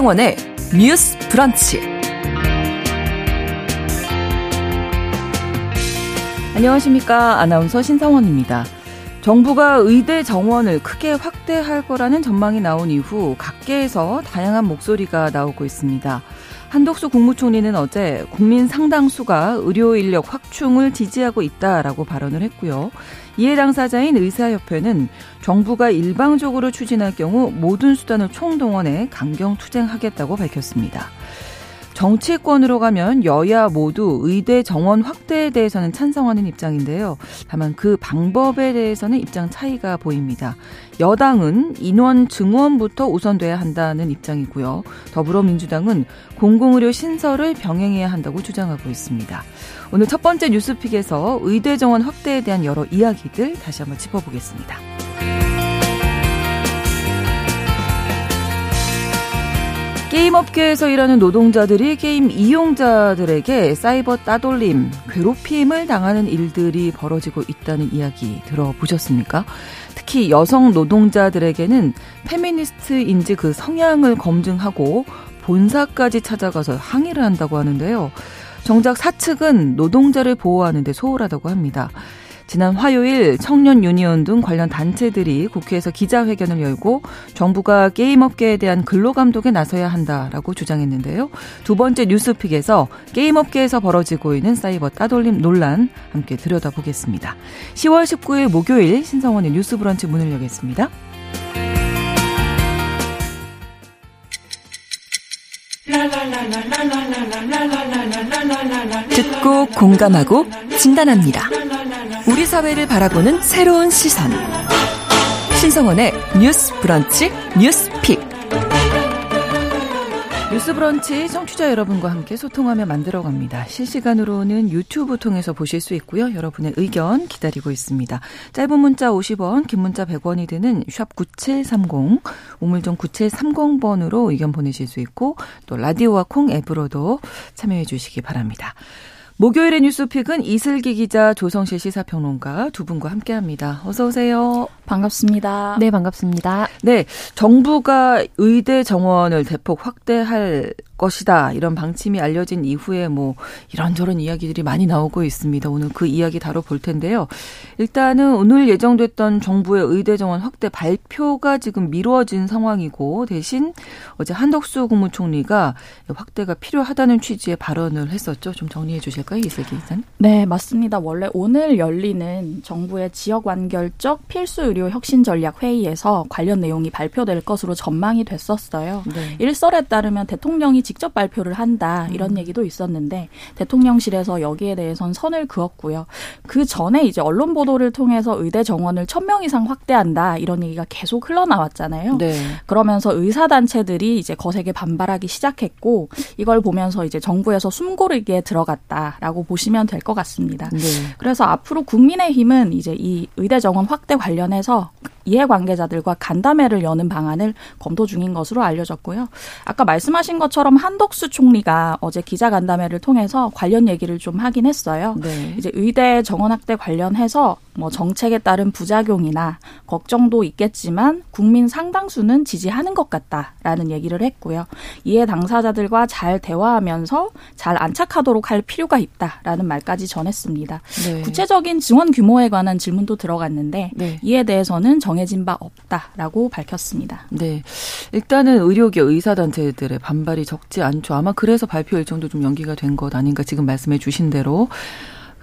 신성원의 뉴스 브런치. 안녕하십니까. 아나운서 신성원입니다. 정부가 의대 정원을 크게 확대할 거라는 전망이 나온 이후 각계에서 다양한 목소리가 나오고 있습니다. 한덕수 국무총리는 어제 국민 상당수가 의료 인력 확충을 지지하고 있다라고 발언을 했고요. 이해 당사자인 의사협회는 정부가 일방적으로 추진할 경우 모든 수단을 총동원해 강경 투쟁하겠다고 밝혔습니다. 정치권으로 가면 여야 모두 의대 정원 확대에 대해서는 찬성하는 입장인데요. 다만 그 방법에 대해서는 입장 차이가 보입니다. 여당은 인원 증원부터 우선돼야 한다는 입장이고요. 더불어민주당은 공공의료 신설을 병행해야 한다고 주장하고 있습니다. 오늘 첫 번째 뉴스픽에서 의대 정원 확대에 대한 여러 이야기들 다시 한번 짚어보겠습니다. 게임 업계에서 일하는 노동자들이 게임 이용자들에게 사이버 따돌림, 괴롭힘을 당하는 일들이 벌어지고 있다는 이야기 들어보셨습니까? 특히 여성 노동자들에게는 페미니스트인지 그 성향을 검증하고 본사까지 찾아가서 항의를 한다고 하는데요. 정작 사측은 노동자를 보호하는 데 소홀하다고 합니다. 지난 화요일 청년 유니온 등 관련 단체들이 국회에서 기자회견을 열고 정부가 게임업계에 대한 근로감독에 나서야 한다라고 주장했는데요. 두 번째 뉴스픽에서 게임업계에서 벌어지고 있는 사이버 따돌림 논란 함께 들여다보겠습니다. 10월 19일 목요일 신성원의 뉴스 브런치 문을 여겠습니다. 듣고 공감하고 진단합니다. 우리 사회를 바라보는 새로운 시선. 신성원의 뉴스 브런치 뉴스 픽. 뉴스 브런치 청취자 여러분과 함께 소통하며 만들어 갑니다. 실시간으로는 유튜브 통해서 보실 수 있고요. 여러분의 의견 기다리고 있습니다. 짧은 문자 50원, 긴 문자 100원이 드는 샵 9730, 우물정 9730번으로 의견 보내실 수 있고 또 라디오와 콩 앱으로도 참여해 주시기 바랍니다. 목요일의 뉴스픽은 이슬기 기자, 조성실 시사평론가 두 분과 함께합니다. 어서 오세요. 반갑습니다. 네, 반갑습니다. 네, 정부가 의대 정원을 대폭 확대할 것이다. 이런 방침이 알려진 이후에 뭐 이런저런 이야기들이 많이 나오고 있습니다. 오늘 그 이야기 다뤄볼 텐데요. 일단은 오늘 예정됐던 정부의 의대 정원 확대 발표가 지금 미뤄진 상황이고 대신 어제 한덕수 국무총리가 확대가 필요하다는 취지의 발언을 했었죠. 좀 정리해 주실까요, 이슬기 기자님? 네, 맞습니다. 원래 오늘 열리는 정부의 지역 완결적 필수 의료 혁신 전략 회의에서 관련 내용이 발표될 것으로 전망이 됐었어요. 네. 일설에 따르면 대통령이 직접 발표를 한다 이런 음. 얘기도 있었는데 대통령실에서 여기에 대해선 선을 그었고요. 그 전에 이제 언론 보도를 통해서 의대 정원을 천 명 이상 확대한다 이런 얘기가 계속 흘러나왔잖아요. 네. 그러면서 의사 단체들이 이제 거세게 반발하기 시작했고 이걸 보면서 이제 정부에서 숨고르기에 들어갔다라고 보시면 될 것 같습니다. 네. 그래서 앞으로 국민의힘은 이제 이 의대 정원 확대 관련해서 이해관계자들과 간담회를 여는 방안을 검토 중인 것으로 알려졌고요. 아까 말씀하신 것처럼 한덕수 총리가 어제 기자간담회를 통해서 관련 얘기를 좀 하긴 했어요. 네. 이제 의대 정원 확대 관련해서 뭐 정책에 따른 부작용이나 걱정도 있겠지만 국민 상당수는 지지하는 것 같다라는 얘기를 했고요. 이에 당사자들과 잘 대화하면서 잘 안착하도록 할 필요가 있다라는 말까지 전했습니다. 네. 구체적인 지원 규모에 관한 질문도 들어갔는데 네. 이에 대해서는 정해진 바 없다라고 밝혔습니다. 네. 일단은 의료계 의사단체들의 반발이 적지 않죠. 아마 그래서 발표 일정도 좀 연기가 된 것 아닌가 지금 말씀해 주신 대로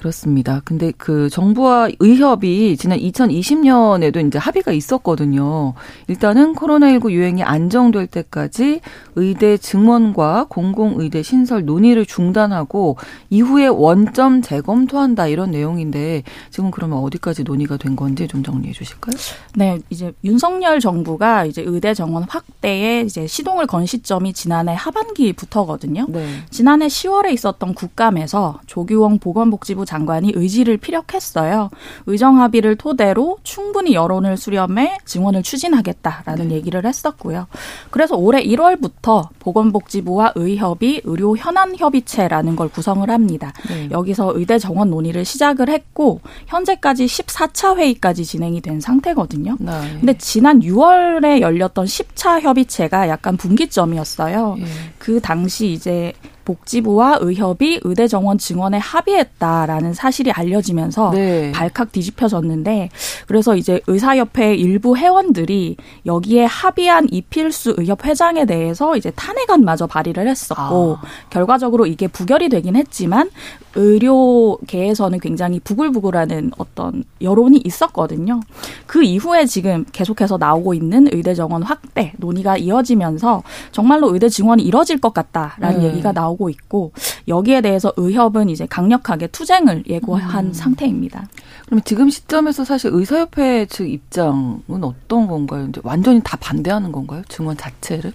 그렇습니다. 근데 그 정부와 의협이 지난 2020년에도 이제 합의가 있었거든요. 일단은 코로나19 유행이 안정될 때까지 의대 증원과 공공의대 신설 논의를 중단하고 이후에 원점 재검토한다 이런 내용인데 지금 그러면 어디까지 논의가 된 건지 좀 정리해 주실까요? 네, 이제 윤석열 정부가 이제 의대 정원 확대에 이제 시동을 건 시점이 지난해 하반기부터거든요. 네. 지난해 10월에 있었던 국감에서 조규홍 보건복지부 장 관이 의지를 피력했어요. 의정 합의를 토대로 충분히 여론을 수렴해 증원을 추진하겠다라는 네. 얘기를 했었고요. 그래서 올해 1월부터 보건복지부와 의협이 의료 현안 협의체라는 걸 구성을 합니다. 네. 여기서 의대 정원 논의를 시작을 했고 현재까지 14차 회의까지 진행이 된 상태거든요. 네. 근데 지난 6월에 열렸던 10차 협의체가 약간 분기점이었어요. 네. 그 당시 이제 복지부와 의협이 의대 정원 증원에 합의했다라는 사실이 알려지면서 네. 발칵 뒤집혀졌는데 그래서 이제 의사협회 일부 회원들이 여기에 합의한 이필수 의협 회장에 대해서 이제 탄핵안마저 발의를 했었고 아. 결과적으로 이게 부결이 되긴 했지만 의료계에서는 굉장히 부글부글하는 어떤 여론이 있었거든요. 그 이후에 지금 계속해서 나오고 있는 의대 정원 확대 논의가 이어지면서 정말로 의대 증원이 이뤄질 것 같다라는 네. 얘기가 나오고 있고 여기에 대해서 의협은 이제 강력하게 투쟁을 예고한 음. 상태입니다. 그럼 지금 시점에서 사실 의사협회 측 입장은 어떤 건가요? 이제 완전히 다 반대하는 건가요? 증원 자체를?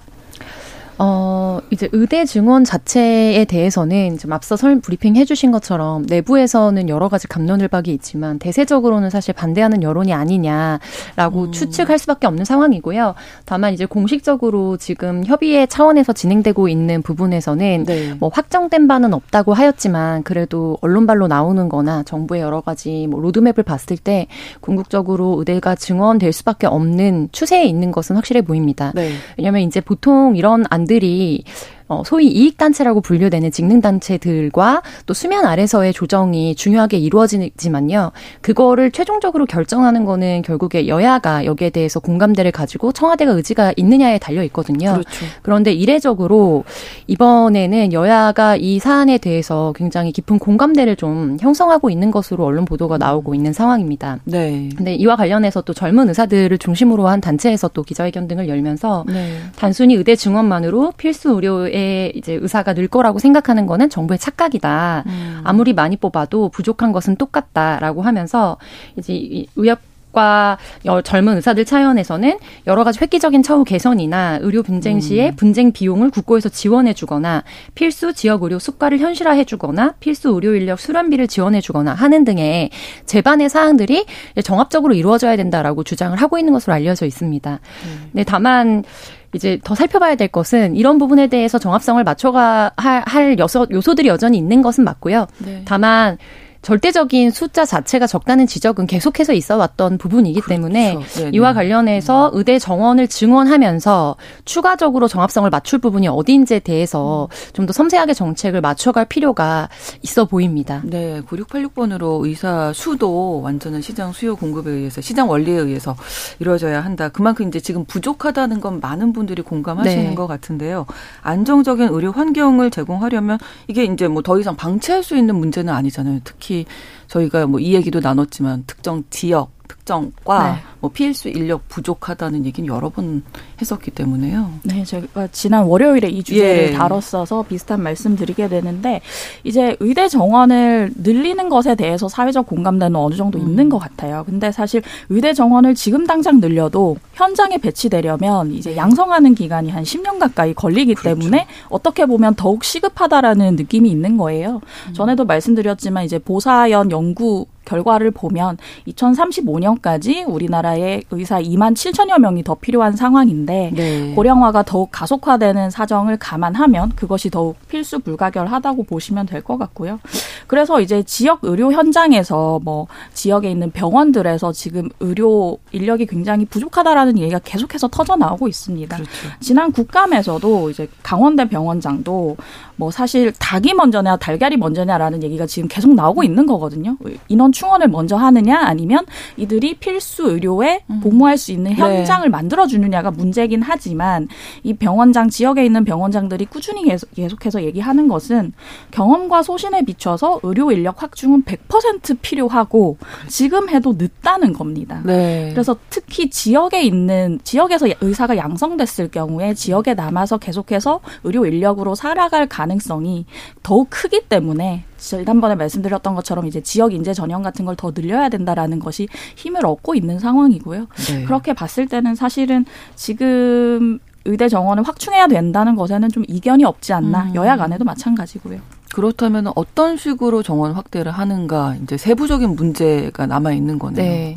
어, 이제 의대 증원 자체에 대해서는 좀 앞서 설 브리핑 해주신 것처럼 내부에서는 여러 가지 감론을박이 있지만 대세적으로는 사실 반대하는 여론이 아니냐라고 음. 추측할 수밖에 없는 상황이고요. 다만 이제 공식적으로 지금 협의회 차원에서 진행되고 있는 부분에서는 네. 뭐 확정된 바는 없다고 하였지만 그래도 언론발로 나오는 거나 정부의 여러 가지 뭐 로드맵을 봤을 때 궁극적으로 의대가 증원될 수밖에 없는 추세에 있는 것은 확실해 보입니다. 네. 왜냐하면 이제 보통 이런 안 안들이 어, 소위 이익단체라고 분류되는 직능단체들과 또 수면 아래서의 조정이 중요하게 이루어지지만요. 그거를 최종적으로 결정하는 거는 결국에 여야가 여기에 대해서 공감대를 가지고 청와대가 의지가 있느냐에 달려 있거든요. 그렇죠. 그런데 이례적으로 이번에는 여야가 이 사안에 대해서 굉장히 깊은 공감대를 좀 형성하고 있는 것으로 언론 보도가 나오고 있는 상황입니다. 네. 근데 이와 관련해서 또 젊은 의사들을 중심으로 한 단체에서 또 기자회견 등을 열면서 네. 단순히 의대 증원만으로 필수 의료에 이제 의사가 늘 거라고 생각하는 거는 정부의 착각이다. 음. 아무리 많이 뽑아도 부족한 것은 똑같다라고 하면서 이제 의협 과 젊은 의사들 차원에서는 여러 가지 획기적인 처우 개선이나 의료 분쟁 시에 음. 분쟁 비용을 국고에서 지원해 주거나 필수 지역 의료 수가를 현실화해 주거나 필수 의료 인력 수련비를 지원해 주거나 하는 등의 제반의 사항들이 정합적으로 이루어져야 된다라고 주장을 하고 있는 것으로 알려져 있습니다. 음. 네, 다만 이제 더 살펴봐야 될 것은 이런 부분에 대해서 정합성을 맞춰가 할, 할 요소, 요소들이 여전히 있는 것은 맞고요. 네. 다만 절대적인 숫자 자체가 적다는 지적은 계속해서 있어 왔던 부분이기 그렇죠. 때문에 네네. 이와 관련해서 음. 의대 정원을 증원하면서 추가적으로 정합성을 맞출 부분이 어디인지에 대해서 음. 좀더 섬세하게 정책을 맞춰갈 필요가 있어 보입니다. 네, 9686번으로 의사 수도 완전한 시장 수요 공급에 의해서 시장 원리에 의해서 이루어져야 한다. 그만큼 이제 지금 부족하다는 건 많은 분들이 공감하시는 네. 것 같은데요. 안정적인 의료 환경을 제공하려면 이게 이제 뭐 더 이상 방치할 수 있는 문제는 아니잖아요. 특히 특히 저희가 뭐 이 얘기도 나눴지만 특정 지역 특정과 네. 뭐 필수 인력 부족하다는 얘기는 여러 번 했었기 때문에요. 네, 제가 지난 월요일에 이 주제를 예. 다뤘어서 비슷한 말씀 드리게 되는데 이제 의대 정원을 늘리는 것에 대해서 사회적 공감대는 어느 정도 음. 있는 것 같아요. 근데 사실 의대 정원을 지금 당장 늘려도 현장에 배치되려면 이제 양성하는 기간이 한 10년 가까이 걸리기 그렇죠. 때문에 어떻게 보면 더욱 시급하다라는 느낌이 있는 거예요. 음. 전에도 말씀드렸지만 이제 보사연 연구 결과를 보면 2035년까지 우리나라에 의사 2만 7천여 명이 더 필요한 상황인데 네. 고령화가 더욱 가속화되는 사정을 감안하면 그것이 더욱 필수 불가결하다고 보시면 될 것 같고요. 그래서 이제 지역 의료 현장에서 뭐 지역에 있는 병원들에서 지금 의료 인력이 굉장히 부족하다라는 얘기가 계속해서 터져 나오고 있습니다. 그렇죠. 지난 국감에서도 이제 강원대 병원장도 뭐 사실 닭이 먼저냐 달걀이 먼저냐라는 얘기가 지금 계속 나오고 있는 거거든요. 인원 충원을 먼저 하느냐 아니면 이들이 필수 의료에 음. 복무할 수 있는 네. 현장을 네. 만들어 주느냐가 문제긴 하지만 이 병원장 지역에 있는 병원장들이 꾸준히 계속, 계속 해서 얘기하는 것은 경험과 소신에 비춰서 의료 인력 확충은 100% 필요하고 지금 해도 늦다는 겁니다. 네. 그래서 특히 지역에 있는 지역에서 의사가 양성됐을 경우에 지역에 남아서 계속해서 의료 인력으로 살아갈 가능 성이 더욱 크기 때문에 지난번에 말씀드렸던 것처럼 이제 지역 인재 전형 같은 걸 더 늘려야 된다라는 것이 힘을 얻고 있는 상황이고요. 네. 그렇게 봤을 때는 사실은 지금 의대 정원을 확충해야 된다는 것에는 좀 이견이 없지 않나 음. 여야 간에도 마찬가지고요. 그렇다면 어떤 식으로 정원 확대를 하는가 이제 세부적인 문제가 남아 있는 거네요. 네.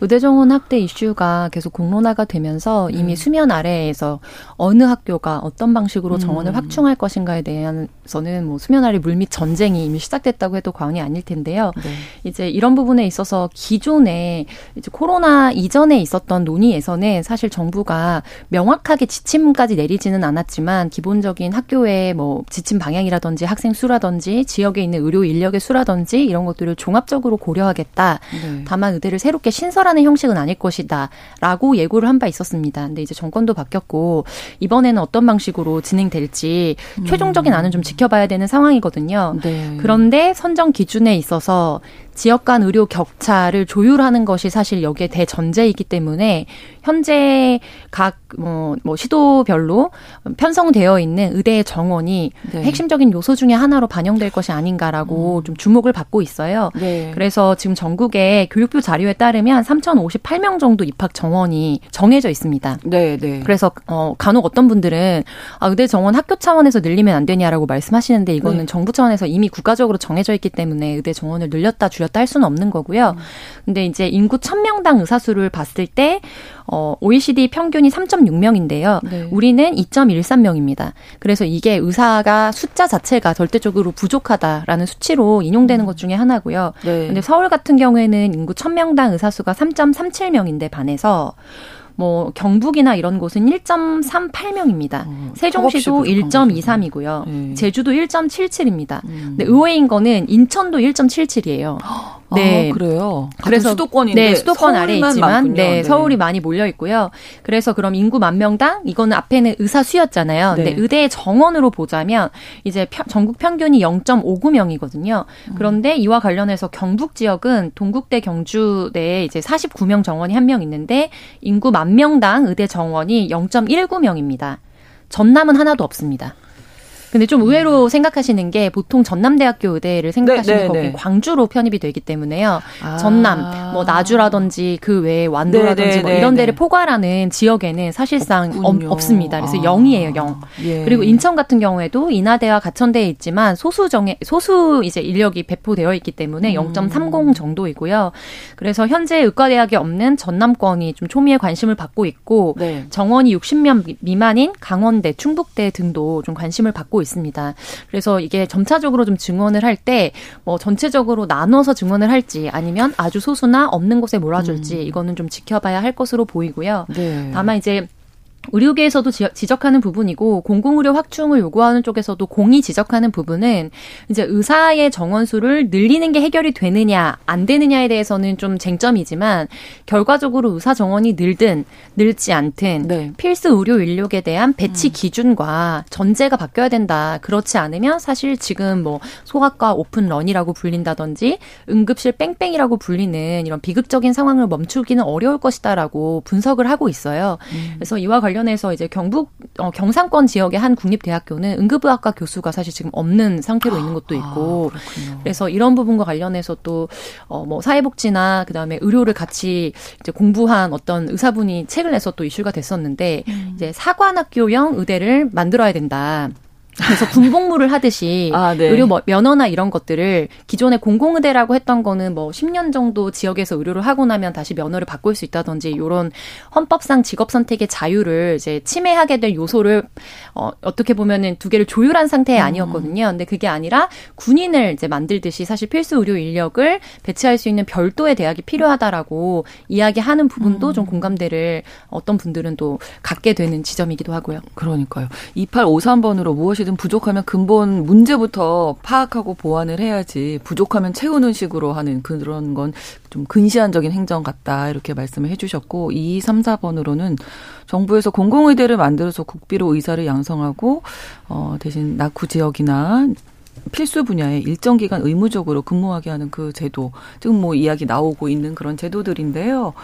의대 정원 확대 이슈가 계속 공론화가 되면서 이미 네. 수면 아래에서 어느 학교가 어떤 방식으로 정원을 음. 확충할 것인가에 대해서는 뭐 수면 아래 물밑 전쟁이 이미 시작됐다고 해도 과언이 아닐 텐데요. 네. 이제 이런 부분에 있어서 기존에 이제 코로나 이전에 있었던 논의에서는 사실 정부가 명확하게 지침까지 내리지는 않았지만 기본적인 학교의 뭐 지침 방향이라든지 학생 수 수라든지 지역에 있는 의료 인력의 수라든지 이런 것들을 종합적으로 고려하겠다. 네. 다만 의대를 새롭게 신설하는 형식은 아닐 것이다라고 예고를 한 바 있었습니다. 근데 이제 정권도 바뀌었고 이번에는 어떤 방식으로 진행될지 음. 최종적인 안은 좀 지켜봐야 되는 상황이거든요. 네. 그런데 선정 기준에 있어서 지역 간 의료 격차를 조율하는 것이 사실 여기에 대전제이기 때문에 현재 각 뭐, 뭐 시도별로 편성되어 있는 의대 정원이 네. 핵심적인 요소 중의 하나로 반영될 것이 아닌가라고 음. 좀 주목을 받고 있어요. 네. 그래서 지금 전국의 교육부 자료에 따르면 3,058명 정도 입학 정원이 정해져 있습니다. 네, 네. 그래서 어 간혹 어떤 분들은 아 의대 정원 학교 차원에서 늘리면 안 되냐라고 말씀하시는데 이거는 네. 정부 차원에서 이미 국가적으로 정해져 있기 때문에 의대 정원을 늘렸다 줄였다 줄였다 할 수는 없는 거고요. 음. 근데 이제 인구 1000명당 의사 수를 봤을 때 어, OECD 평균이 3.6명인데요. 네. 우리는 2.13명입니다. 그래서 이게 의사가 숫자 자체가 절대적으로 부족하다라는 수치로 인용되는 음. 것 중에 하나고요. 네. 근데 서울 같은 경우에는 인구 1000명당 의사 수가 3.37명인데 반해서 뭐 경북이나 이런 곳은 1.38명입니다. 어, 세종시도 1.23이고요. 네. 제주도 1.77입니다. 음. 근데 의외인 거는 인천도 1.77이에요. 네. 아, 그래요. 그래서 수도권인데 네, 수도권 아래 있지만. 네, 네, 서울이 많이 몰려 있고요. 그래서 그럼 인구 만 명당 이거는 앞에는 의사 수였잖아요. 네. 근데 의대 정원으로 보자면 이제 펴, 전국 평균이 0.59명이거든요. 음. 그런데 이와 관련해서 경북 지역은 동국대 경주 내에 이제 49명 정원이 한 명 있는데 인구 만 명당 의대 정원이 0.19명입니다. 전남은 하나도 없습니다. 근데 좀 의외로 음. 생각하시는 게 보통 전남대학교 의대를 생각하시는 네, 네, 거기 네. 광주로 편입이 되기 때문에요. 아. 전남, 뭐 나주라든지 그 외에 완도라든지 네, 네뭐 네, 이런 데를 포괄하는 지역에는 사실상 없, 없습니다. 그래서 아. 0이에요, 0. 예. 그리고 인천 같은 경우에도 인하대와 가천대에 있지만 소수 정에 소수 이제 인력이 배포되어 있기 때문에 음. 0.30 정도이고요. 그래서 현재 의과대학이 없는 전남권이 좀 초미의 관심을 받고 있고 정원이 60명 미만인 강원대, 충북대 등도 좀 관심을 받고 받고 있습니다. 그래서 이게 점차적으로 좀 증원을 할 때 뭐 전체적으로 나눠서 증원을 할지 아니면 아주 소수나 없는 곳에 몰아줄지 음. 이거는 좀 지켜봐야 할 것으로 보이고요. 네. 다만 이제 의료계에서도 지적하는 부분이고 공공의료 확충을 요구하는 쪽에서도 공이 지적하는 부분은 이제 의사의 정원 수를 늘리는 게 해결이 되느냐 안 되느냐에 대해서는 좀 쟁점이지만 결과적으로 의사 정원이 늘든 늘지 않든 네. 필수 의료 인력에 대한 배치 음. 기준과 전제가 바뀌어야 된다. 그렇지 않으면 사실 지금 뭐 소아과 오픈런이라고 불린다든지 응급실 뺑뺑이라고 불리는 이런 비극적인 상황을 멈추기는 어려울 것이다라고 분석을 하고 있어요. 음. 그래서 이와 관련 관련해서 이제 경북 어, 경상권 지역의 한 국립대학교는 응급의학과 교수가 사실 지금 없는 상태로 있는 것도 있고 아, 그래서 이런 부분과 관련해서 또 어 뭐 사회복지나 그다음에 의료를 같이 이제 공부한 어떤 의사분이 책을 내서 또 이슈가 됐었는데 음. 이제 사관학교형 의대를 만들어야 된다. 그래서 군복무를 하듯이 아, 네. 의료 뭐 면허나 이런 것들을 기존에 공공의대라고 했던 거는 뭐 10년 정도 지역에서 의료를 하고 나면 다시 면허를 바꿀 수 있다든지 이런 헌법상 직업 선택의 자유를 이제 침해하게 될 요소를 어, 어떻게 보면은 두 개를 조율한 상태 음. 아니었거든요. 근데 그게 아니라 군인을 이제 만들듯이 사실 필수 의료 인력을 배치할 수 있는 별도의 대학이 필요하다라고 이야기하는 부분도 음. 좀 공감대를 어떤 분들은 또 갖게 되는 지점이기도 하고요. 그러니까요. 2853번으로 무엇이 어떻게든 부족하면 근본 문제부터 파악하고 보완을 해야지 부족하면 채우는 식으로 하는 그런 건 좀 근시안적인 행정 같다 이렇게 말씀을 해주셨고 2, 3, 4번으로는 정부에서 공공의대를 만들어서 국비로 의사를 양성하고 어 대신 낙후 지역이나 필수 분야에 일정 기간 의무적으로 근무하게 하는 그 제도 지금 뭐 이야기 나오고 있는 그런 제도들인데요.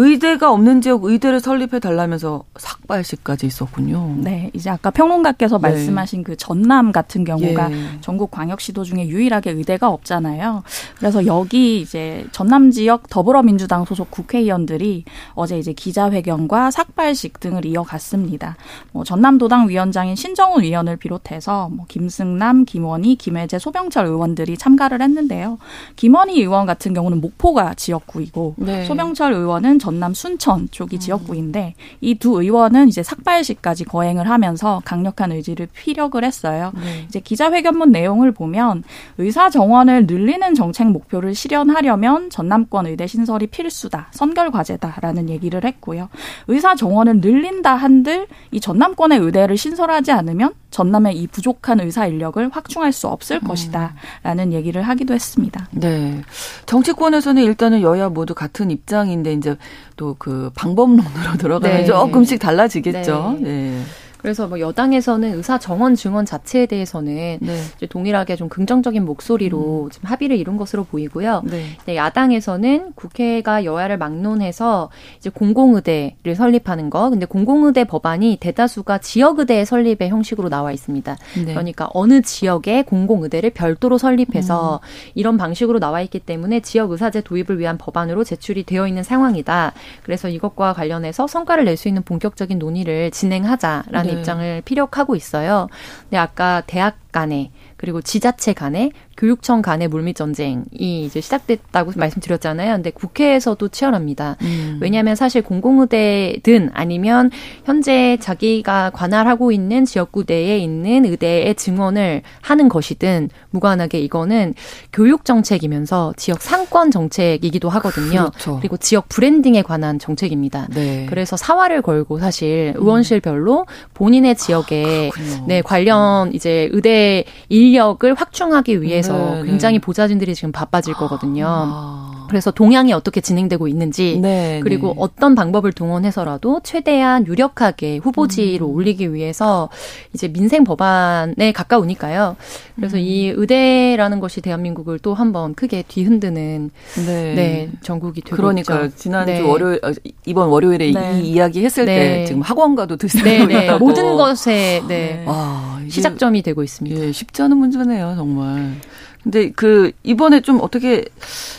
의대가 없는 지역 의대를 설립해 달라면서 삭발식까지 있었군요. 네, 이제 아까 평론가께서 네. 말씀하신 그 전남 같은 경우가 예. 전국 광역시도 중에 유일하게 의대가 없잖아요. 그래서 여기 이제 전남 지역 더불어민주당 소속 국회의원들이 어제 이제 기자회견과 삭발식 등을 이어갔습니다. 뭐 전남도당 위원장인 신정훈 의원을 비롯해서 뭐 김승남, 김원희, 김혜재, 소병철 의원들이 참가를 했는데요. 김원희 의원 같은 경우는 목포가 지역구이고 네. 소병철 의원은 전남 순천 쪽이 음. 지역구인데 이 두 의원은 이제 삭발식까지 거행을 하면서 강력한 의지를 피력을 했어요. 네. 이제 기자회견문 내용을 보면 의사 정원을 늘리는 정책 목표를 실현하려면 전남권 의대 신설이 필수다, 선결 과제다라는 얘기를 했고요. 의사 정원을 늘린다 한들 이 전남권의 의대를 신설하지 않으면 전남의 이 부족한 의사 인력을 확충할 수 없을 음. 것이다라는 얘기를 하기도 했습니다. 네. 정치권에서는 일단은 여야 모두 같은 입장인데 이제 또 그 방법론으로 들어가면 네. 조금씩 달라지겠죠. 네. 네. 그래서 뭐 여당에서는 의사 정원 증원 자체에 대해서는 네. 동일하게 좀 긍정적인 목소리로 음. 지금 합의를 이룬 것으로 보이고요. 네. 네, 야당에서는 국회가 여야를 막론해서 이제 공공의대를 설립하는 거. 근데 공공의대 법안이 대다수가 지역의대 설립의 형식으로 나와 있습니다. 네. 그러니까 어느 지역에 공공의대를 별도로 설립해서 음. 이런 방식으로 나와 있기 때문에 지역 의사제 도입을 위한 법안으로 제출이 되어 있는 상황이다. 그래서 이것과 관련해서 성과를 낼 수 있는 본격적인 논의를 진행하자라는 네. 입장을 피력하고 있어요. 근데 아까 대학 간에 그리고 지자체 간에 교육청 간의 물밑 전쟁이 이제 시작됐다고 말씀드렸잖아요. 근데 국회에서도 치열합니다. 음. 왜냐하면 사실 공공의대든 아니면 현재 자기가 관할하고 있는 지역구대에 있는 의대의 증원을 하는 것이든 무관하게 이거는 교육 정책이면서 지역 상권 정책이기도 하거든요. 그렇죠. 그리고 지역 브랜딩에 관한 정책입니다. 네. 그래서 사활을 걸고 사실 음. 의원실별로 본인의 지역에 아, 네 관련 이제 의대 인력을 확충하기 위해서 그래서 네, 네, 굉장히 보좌진들이 지금 바빠질 거거든요. 아. 그래서 동향이 어떻게 진행되고 있는지 네, 그리고 네. 어떤 방법을 동원해서라도 최대한 유력하게 후보지로 음. 올리기 위해서 이제 민생 법안에 가까우니까요. 그래서 음. 이 의대라는 것이 대한민국을 또 한번 크게 뒤흔드는 네, 네 전국이 되고 그러니까. 지난주 네. 월요일 어, 이번 월요일에 이 이야기 했을 때 지금 학원가도 들썩이고 있다고 모든 것에 네. 와, 시작점이 되고 있습니다. 예, 쉽지 않은 문제네요, 정말. 근데 그 이번에 좀 어떻게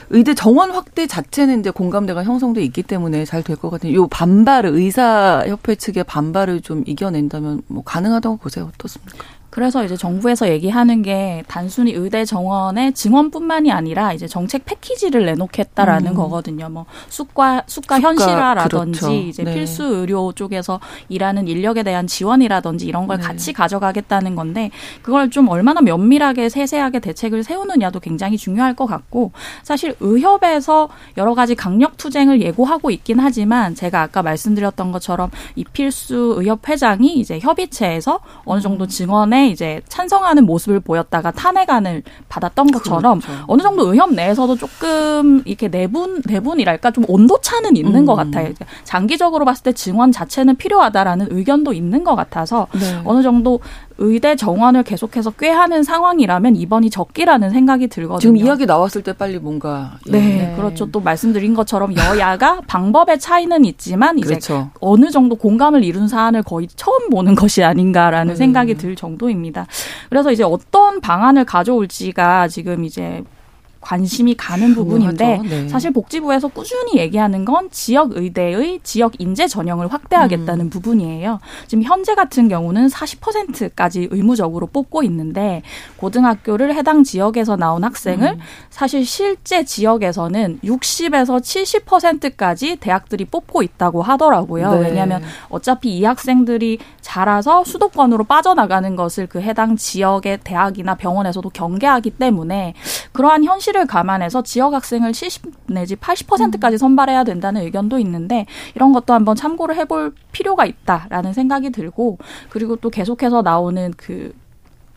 의대 정원 확대 자체는 이제 공감대가 형성돼 있기 때문에 잘 될 것 같아요. 요 반발을 의사 협회 측의 반발을 좀 이겨낸다면 뭐 가능하다고 보세요. 어떻습니까? 그래서 이제 정부에서 얘기하는 게 단순히 의대 정원의 증원뿐만이 아니라 이제 정책 패키지를 내놓겠다라는 음. 거거든요. 뭐 수가 수가 현실화라든지 그렇죠. 이제 네. 필수 의료 쪽에서 일하는 인력에 대한 지원이라든지 이런 걸 네. 같이 가져가겠다는 건데 그걸 좀 얼마나 면밀하게 세세하게 대책을 세우느냐도 굉장히 중요할 것 같고 사실 의협에서 여러 가지 강력 투쟁을 예고하고 있긴 하지만 제가 아까 말씀드렸던 것처럼 이 필수 의협 회장이 이제 협의체에서 어느 정도 음. 증원에 전에 이제 찬성하는 모습을 보였다가 탄핵안을 받았던 것처럼 그렇죠. 어느 정도 의협 내에서도 조금 이렇게 내분 내분이랄까 좀 온도 차는 있는 음. 것 같아요. 장기적으로 봤을 때 증원 자체는 필요하다라는 의견도 있는 것 같아서 네. 어느 정도 의대 정원을 계속해서 꾀하는 상황이라면 이번이 적기라는 생각이 들거든요. 지금 이야기 나왔을 때 빨리 뭔가 예. 네, 네. 그렇죠. 또 말씀드린 것처럼 여야가 방법의 차이는 있지만 이제 그렇죠. 어느 정도 공감을 이룬 사안을 거의 처음 보는 것이 아닌가라는 음. 생각이 들 정도입니다. 그래서 이제 어떤 방안을 가져올지가 지금 이제 관심이 가는 부분인데 네. 사실 복지부에서 꾸준히 얘기하는 건 지역 의대의 지역 인재 전형을 확대하겠다는 음. 부분이에요. 지금 현재 같은 경우는 40%까지 의무적으로 뽑고 있는데 고등학교를 해당 지역에서 나온 학생을 음. 사실 실제 지역에서는 60에서 70%까지 대학들이 뽑고 있다고 하더라고요. 네. 왜냐하면 어차피 이 학생들이 자라서 수도권으로 빠져나가는 것을 그 해당 지역의 대학이나 병원에서도 경계하기 때문에 그러한 현실 현실을 감안해서 지역 학생을 70 내지 80%까지 음. 선발해야 된다는 의견도 있는데 이런 것도 한번 참고를 해볼 필요가 있다라는 생각이 들고 그리고 또 계속해서 나오는 그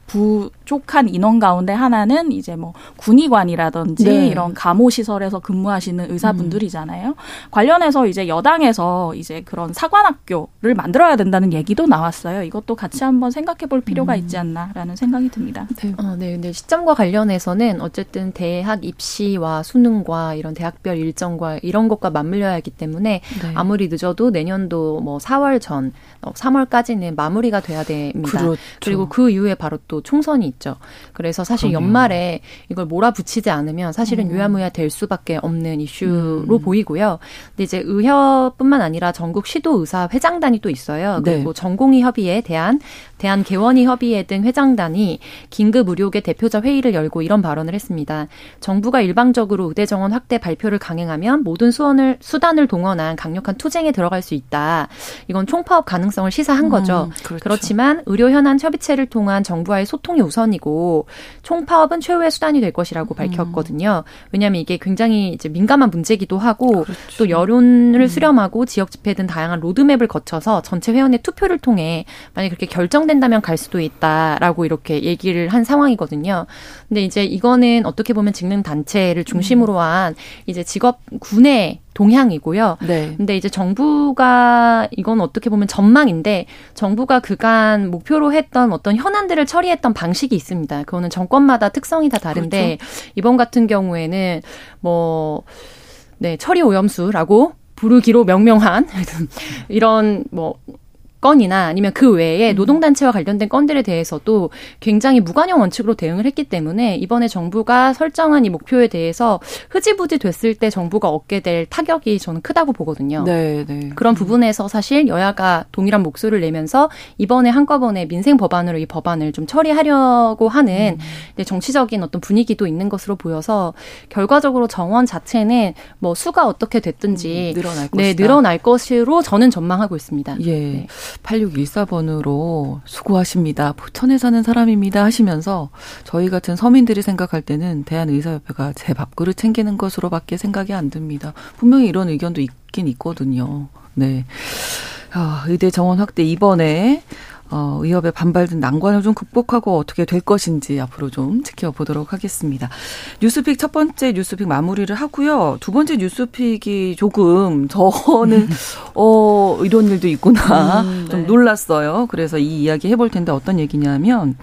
부 부족한 인원 가운데 하나는 이제 뭐 군의관이라든지 네. 이런 감호 시설에서 근무하시는 의사분들이잖아요. 음. 관련해서 이제 여당에서 이제 그런 사관학교를 만들어야 된다는 얘기도 나왔어요. 이것도 같이 한번 생각해 볼 필요가 음. 있지 않나라는 생각이 듭니다. 네. 어, 네. 근데 시점과 관련해서는 어쨌든 대학 입시와 수능과 이런 대학별 일정과 이런 것과 맞물려야 하기 때문에 네. 아무리 늦어도 내년도 뭐 4월 전, 3월까지는 어, 마무리가 돼야 됩니다. 그렇죠. 그리고 그 이후에 바로 또 총선이 있죠. 그래서 사실 그러네요. 연말에 이걸 몰아붙이지 않으면 사실은 음. 유야무야 될 수밖에 없는 이슈로 음. 보이고요. 근데 이제 의협뿐만 아니라 전국 시도 의사 회장단이 또 있어요. 네. 그리고 전공의 협의회 대한 대한 개원의 협의회 등 회장단이 긴급 의료계 대표자 회의를 열고 이런 발언을 했습니다. 정부가 일방적으로 의대 정원 확대 발표를 강행하면 모든 수원을 수단을 동원한 강력한 투쟁에 들어갈 수 있다. 이건 총파업 가능성을 시사한 거죠. 음, 그렇죠. 그렇지만 의료 현안 협의체를 통한 정부와의 소통이 우선이고 총파업은 최후의 수단이 될 것이라고 음. 밝혔거든요. 왜냐하면 이게 굉장히 이제 민감한 문제기도 하고 그렇죠. 또 여론을 음. 수렴하고 지역 집회 등 다양한 로드맵을 거쳐서 전체 회원의 투표를 통해 만약 그렇게 결정된다면 갈 수도 있다라고 이렇게 얘기를 한 상황이거든요. 근데 이제 이거는 어떻게 보면 직능 단체를 중심으로 한 이제 직업 군의 동향이고요. 네. 근데 이제 정부가 이건 어떻게 보면 전망인데 정부가 그간 목표로 했던 어떤 현안들을 처리했던 방식이 있습니다. 그거는 정권마다 특성이 다 다른데 그렇죠. 이번 같은 경우에는 뭐 네, 처리 오염수라고 부르기로 명명한 이런 뭐 건이나 아니면 그 외에 음. 노동단체와 관련된 건들에 대해서도 굉장히 무관용 원칙으로 대응을 했기 때문에 이번에 정부가 설정한 이 목표에 대해서 흐지부지 됐을 때 정부가 얻게 될 타격이 저는 크다고 보거든요. 네, 네. 그런 부분에서 사실 여야가 동일한 목소리를 내면서 이번에 한꺼번에 민생 법안으로 이 법안을 좀 처리하려고 하는 음. 정치적인 어떤 분위기도 있는 것으로 보여서 결과적으로 정원 자체는 뭐 수가 어떻게 됐든지 음, 늘어날 네, 늘어날 것으로 저는 전망하고 있습니다. 예. 네. 8614번으로 수고하십니다. 포천에 사는 사람입니다 하시면서 저희 같은 서민들이 생각할 때는 대한의사협회가 제 밥그릇 챙기는 것으로밖에 생각이 안 듭니다. 분명히 이런 의견도 있긴 있거든요. 네. 아, 의대 정원 확대 이번에 어, 의협의 반발 등 난관을 좀 극복하고 어떻게 될 것인지 앞으로 좀 지켜보도록 하겠습니다. 뉴스픽 첫 번째 뉴스픽 마무리를 하고요. 두 번째 뉴스픽이 조금 저는 어 이런 일도 있구나 음, 네. 좀 놀랐어요. 그래서 이 이야기 해볼 텐데 어떤 얘기냐면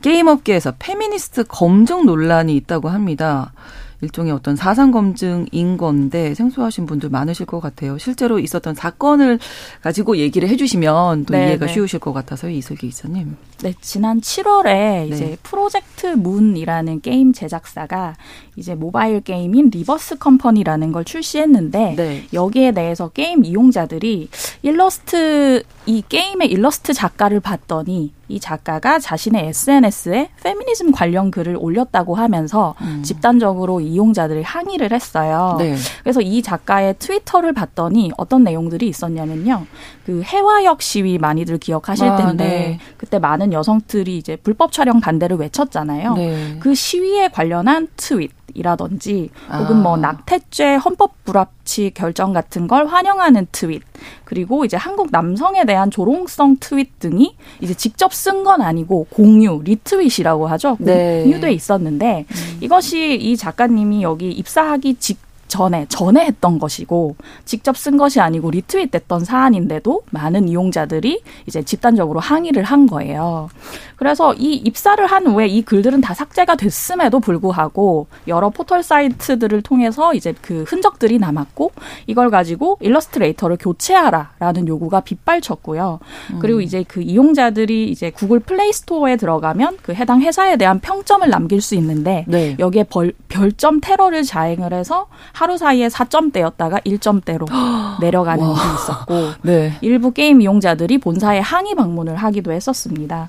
게임 업계에서 페미니스트 검증 논란이 있다고 합니다. 일종의 어떤 사상 검증인 건데 생소하신 분들 많으실 것 같아요. 실제로 있었던 사건을 가지고 얘기를 해주시면 또 네, 이해가 네. 쉬우실 것 같아서요, 이슬기 기자님. 네, 지난 7월에 이제 네. 프로젝트 문이라는 게임 제작사가 이제 모바일 게임인 림버스 컴퍼니라는 걸 출시했는데 네. 여기에 대해서 게임 이용자들이 일러스트 이 게임의 일러스트 작가를 봤더니 이 작가가 자신의 SNS에 페미니즘 관련 글을 올렸다고 하면서 음. 집단적으로 이용자들이 항의를 했어요. 네. 그래서 이 작가의 트위터를 봤더니 어떤 내용들이 있었냐면요. 그 혜화역 시위 많이들 기억하실 아, 텐데 네. 그때 많은 여성들이 이제 불법 촬영 반대를 외쳤잖아요. 네. 그 시위에 관련한 트윗 이라든지 혹은 뭐 아. 낙태죄 헌법 불합치 결정 같은 걸 환영하는 트윗 그리고 이제 한국 남성에 대한 조롱성 트윗 등이 이제 직접 쓴 건 아니고 공유 리트윗이라고 하죠 네. 공유돼 있었는데 음. 이것이 이 작가님이 여기 입사하기 직 전에 전에 했던 것이고 직접 쓴 것이 아니고 리트윗됐던 사안인데도 많은 이용자들이 이제 집단적으로 항의를 한 거예요. 그래서 이 입사를 한 후에 이 글들은 다 삭제가 됐음에도 불구하고 여러 포털 사이트들을 통해서 이제 그 흔적들이 남았고 이걸 가지고 일러스트레이터를 교체하라라는 요구가 빗발쳤고요. 음. 그리고 이제 그 이용자들이 이제 구글 플레이 스토어에 들어가면 그 해당 회사에 대한 평점을 남길 수 있는데 네. 여기에 벌, 별점 테러를 자행을 해서 하루 사이에 4점대였다가 1점대로 내려가는 일이 있었고 네. 일부 게임 이용자들이 본사에 항의 방문을 하기도 했었습니다.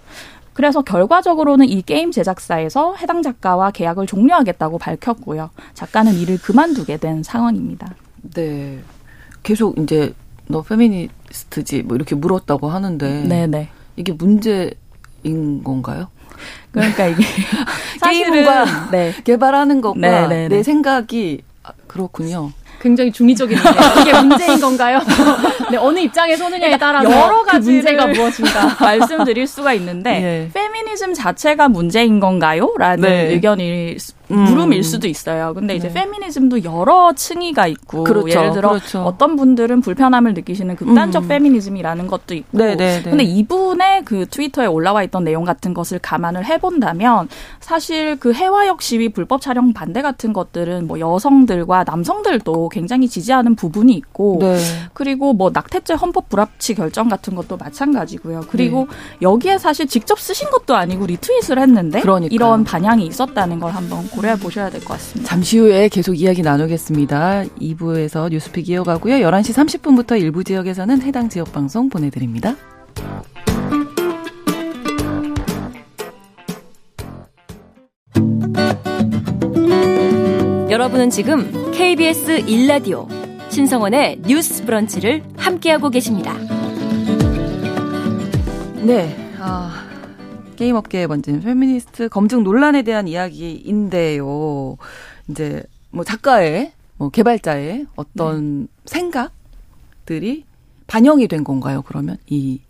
그래서 결과적으로는 이 게임 제작사에서 해당 작가와 계약을 종료하겠다고 밝혔고요. 작가는 일을 그만두게 된 상황입니다. 네. 계속 이제 너 페미니스트지 뭐 이렇게 물었다고 하는데 네네. 네. 이게 문제인 건가요? 그러니까 이게 게임과 네. 개발하는 것과 네네네. 네, 내 네. 생각이 아, 그렇군요. 굉장히 중의적인데 이게 문제인 건가요? 네, 어느 입장에 서느냐에 따라서 여러 가지 그 문제가 무엇인가 말씀드릴 수가 있는데 예. 페미니즘 자체가 문제인 건가요? 라는 네. 의견이 음. 물음일 수도 있어요. 근데 이제 네. 페미니즘도 여러 층위가 있고 그렇죠. 예를 들어 그렇죠. 어떤 분들은 불편함을 느끼시는 극단적 음. 페미니즘이라는 것도 있고 네, 네, 네. 근데 이분의 그 트위터에 올라와 있던 내용 같은 것을 감안을 해본다면 사실 그 해화역 시위 불법 촬영 반대 같은 것들은 뭐 여성들과 남성들도 굉장히 지지하는 부분이 있고 네. 그리고 뭐 낙태죄 헌법 불합치 결정 같은 것도 마찬가지고요. 그리고 네. 여기에 사실 직접 쓰신 것도 아니고 리트윗을 했는데 그러니까요. 이런 반향이 있었다는 걸 한번 고려해 보셔야 될 것 같습니다. 잠시 후에 계속 이야기 나누겠습니다. 2부에서 뉴스픽 이어가고요. 11시 30분부터 일부 지역에서는 해당 지역 방송 보내드립니다. 여러분은 지금 KBS 1라디오 신성원의 뉴스 브런치를 함께하고 계십니다. 네. 아, 게임 업계에 번진 페미니스트 검증 논란에 대한 이야기인데요. 이제 뭐 작가의 뭐 개발자의 어떤 네. 생각들이 반영이 된 건가요? 그러면 이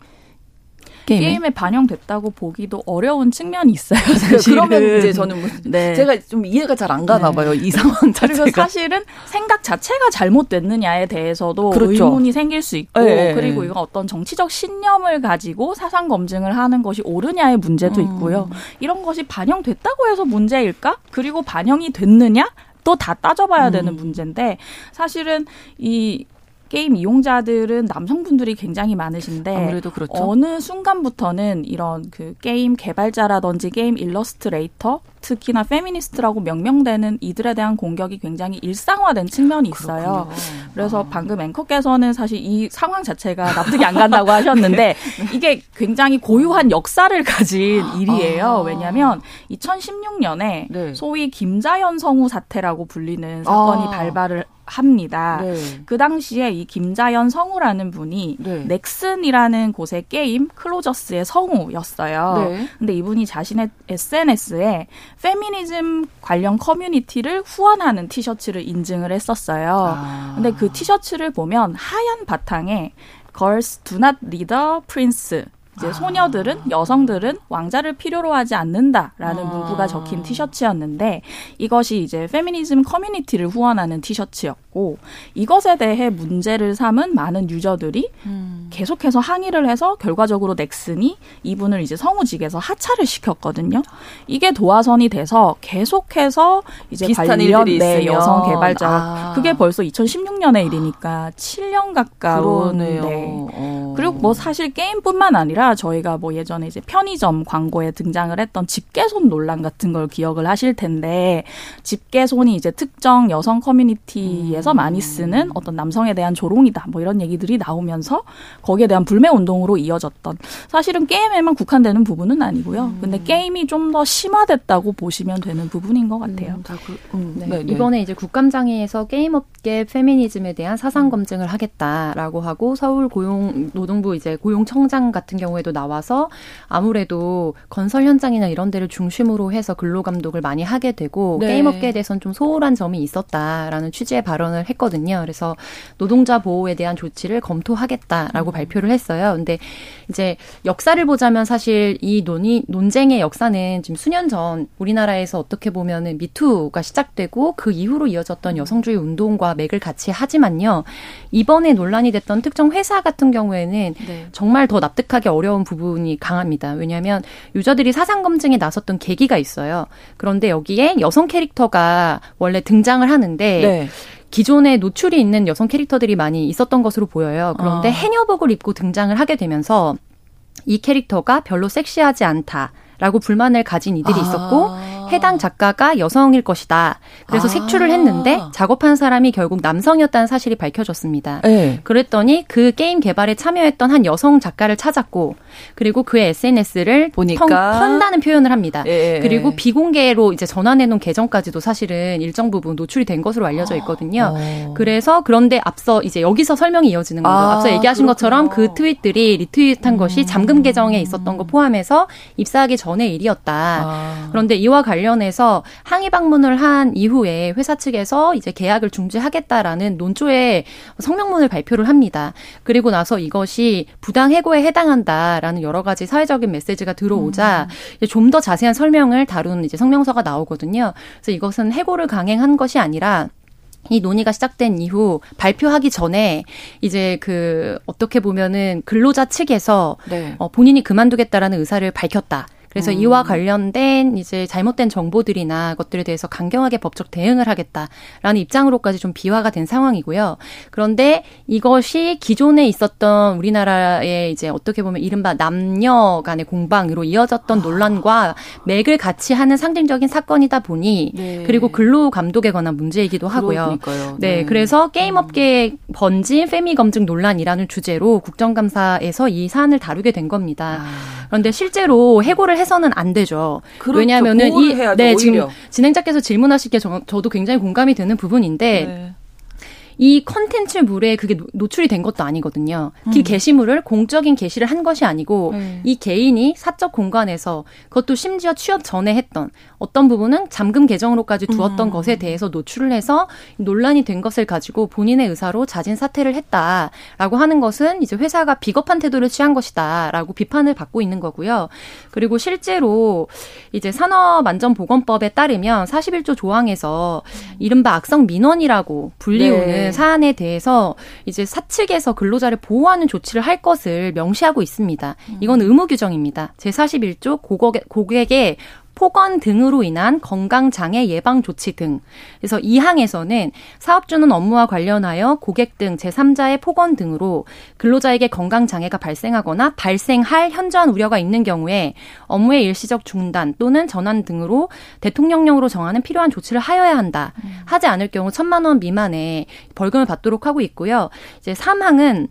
게임에? 게임에 반영됐다고 보기도 어려운 측면이 있어요. 사실은. 그러면 이제 저는 뭐 네. 제가 좀 이해가 잘 안 가나 네. 봐요. 이 상황 자체가. 그리고 사실은 생각 자체가 잘못됐느냐에 대해서도 그렇죠. 의문이 생길 수 있고 네. 그리고 이건 어떤 정치적 신념을 가지고 사상 검증을 하는 것이 옳으냐의 문제도 음. 있고요. 이런 것이 반영됐다고 해서 문제일까? 그리고 반영이 됐느냐? 또 다 따져봐야 음. 되는 문제인데 사실은 이 게임 이용자들은 남성분들이 굉장히 많으신데 아무래도 그렇죠. 어느 순간부터는 이런 그 게임 개발자라든지 게임 일러스트레이터 특히나 페미니스트라고 명명되는 이들에 대한 공격이 굉장히 일상화된 측면이 있어요. 그렇군요. 그래서 아. 방금 앵커께서는 사실 이 상황 자체가 납득이 안 간다고 하셨는데 네. 이게 굉장히 고유한 역사를 가진 일이에요. 아. 왜냐하면 2016년에 네. 소위 김자연 성우 사태라고 불리는 사건이 아. 발발을 합니다. 네. 그 당시에 이 김자연 성우라는 분이 네. 넥슨이라는 곳의 게임 클로저스의 성우였어요. 네. 근데 이분이 자신의 SNS에 페미니즘 관련 커뮤니티를 후원하는 티셔츠를 인증을 했었어요. 아. 근데 그 티셔츠를 보면 하얀 바탕에 Girls do not need a prince 이제 아. 소녀들은 여성들은 왕자를 필요로 하지 않는다라는 아. 문구가 적힌 티셔츠였는데 이것이 이제 페미니즘 커뮤니티를 후원하는 티셔츠였고 이것에 대해 문제를 삼은 많은 유저들이 음. 계속해서 항의를 해서 결과적으로 넥슨이 이분을 이제 성우직에서 하차를 시켰거든요. 이게 도화선이 돼서 계속해서 이제 관련 네, 여성 개발자 아. 그게 벌써 2016년의 일이니까 7년 가까운 네. 어. 그리고 뭐 사실 게임뿐만 아니라 아니라 저희가 뭐 예전에 이제 편의점 광고에 등장을 했던 집게손 논란 같은 걸 기억을 하실 텐데 집게손이 이제 특정 여성 커뮤니티에서 음. 많이 쓰는 어떤 남성에 대한 조롱이다 뭐 이런 얘기들이 나오면서 거기에 대한 불매 운동으로 이어졌던 사실은 게임에만 국한되는 부분은 아니고요. 음. 근데 게임이 좀 더 심화됐다고 보시면 되는 부분인 것 같아요. 음, 그, 음, 네. 네, 네. 이번에 이제 국감장에서 게임업계 페미니즘에 대한 사상 검증을 하겠다라고 하고 서울 고용 노동부 이제 고용청장 같은 경우 경우에도 나와서 아무래도 건설 현장이나 이런 데를 중심으로 해서 근로 감독을 많이 하게 되고 네. 게임 업계에 대해서는 좀 소홀한 점이 있었다라는 취지의 발언을 했거든요. 그래서 노동자 보호에 대한 조치를 검토하겠다라고 음. 발표를 했어요. 근데 이제 역사를 보자면 사실 이 논의 논쟁의 역사는 지금 수년 전 우리나라에서 어떻게 보면은 미투가 시작되고 그 이후로 이어졌던 여성주의 운동과 맥을 같이 하지만요. 이번에 논란이 됐던 특정 회사 같은 경우에는 네. 정말 더 납득하기 어려운 부분이 강합니다. 왜냐하면 유저들이 사상 검증에 나섰던 계기가 있어요. 그런데 여기에 여성 캐릭터가 원래 등장을 하는데 네. 기존에 노출이 있는 여성 캐릭터들이 많이 있었던 것으로 보여요. 그런데 아. 해녀복을 입고 등장을 하게 되면서 이 캐릭터가 별로 섹시하지 않다. 라고 불만을 가진 이들이 있었고 아. 해당 작가가 여성일 것이다. 그래서 아. 색출을 했는데 작업한 사람이 결국 남성이었다는 사실이 밝혀졌습니다. 네. 그랬더니 그 게임 개발에 참여했던 한 여성 작가를 찾았고 그리고 그의 SNS를 보니까 턴 다는 표현을 합니다. 예. 그리고 비공개로 이제 전환해 놓은 계정까지도 사실은 일정 부분 노출이 된 것으로 알려져 있거든요. 어. 그래서 그런데 앞서 이제 여기서 설명이 이어지는 거죠. 아, 앞서 얘기하신 그렇구나. 것처럼 그 트윗들이 리트윗한 음. 것이 잠금 계정에 있었던 거 포함해서 입사하기 전의 일이었다. 아. 그런데 이와 관련 관련해서 항의 방문을 한 이후에 회사 측에서 이제 계약을 중지하겠다라는 논조의 성명문을 발표를 합니다. 그리고 나서 이것이 부당 해고에 해당한다라는 여러 가지 사회적인 메시지가 들어오자 음. 좀더 자세한 설명을 다룬 이제 성명서가 나오거든요. 그래서 이것은 해고를 강행한 것이 아니라 이 논의가 시작된 이후 발표하기 전에 이제 그 어떻게 보면은 근로자 측에서 네. 어, 본인이 그만두겠다라는 의사를 밝혔다. 그래서 음. 이와 관련된 이제 잘못된 정보들이나 것들에 대해서 강경하게 법적 대응을 하겠다라는 입장으로까지 좀 비화가 된 상황이고요. 그런데 이것이 기존에 있었던 우리나라의 이제 어떻게 보면 이른바 남녀 간의 공방으로 이어졌던 아. 논란과 맥을 같이 하는 상징적인 사건이다 보니 네. 그리고 근로 감독에 관한 문제이기도 하고요. 그러니까요. 네. 네. 그래서 게임 업계에 번진 페미 검증 논란이라는 주제로 국정감사에서 이 사안을 다루게 된 겁니다. 아. 그런데 실제로 해고를 해서는 안 되죠. 그렇죠. 왜냐하면은 이 네, 지금 진행자께서 질문하시기에 저, 저도 굉장히 공감이 되는 부분인데 네. 이 컨텐츠물에 그게 노출이 된 것도 아니거든요. 그 음. 그 게시물을 공적인 게시를 한 것이 아니고 음. 이 개인이 사적 공간에서 그것도 심지어 취업 전에 했던 어떤 부분은 잠금 계정으로까지 두었던 음. 것에 대해서 노출을 해서 논란이 된 것을 가지고 본인의 의사로 자진 사퇴를 했다라고 하는 것은 이제 회사가 비겁한 태도를 취한 것이다라고 비판을 받고 있는 거고요. 그리고 실제로 이제 산업안전보건법에 따르면 41조 조항에서 이른바 악성 민원이라고 불리우는 네. 사안에 대해서 이제 사측에서 근로자를 보호하는 조치를 할 것을 명시하고 있습니다. 이건 의무 규정입니다. 제41조 고객, 고객의 폭언 등으로 인한 건강 장애 예방 조치 등. 그래서 이 항에서는 사업주는 업무와 관련하여 고객 등 제3자의 폭언 등으로 근로자에게 건강 장애가 발생하거나 발생할 현저한 우려가 있는 경우에 업무의 일시적 중단 또는 전환 등으로 대통령령으로 정하는 필요한 조치를 하여야 한다. 음. 하지 않을 경우 천만 원 미만의 벌금을 받도록 하고 있고요. 이제 3항은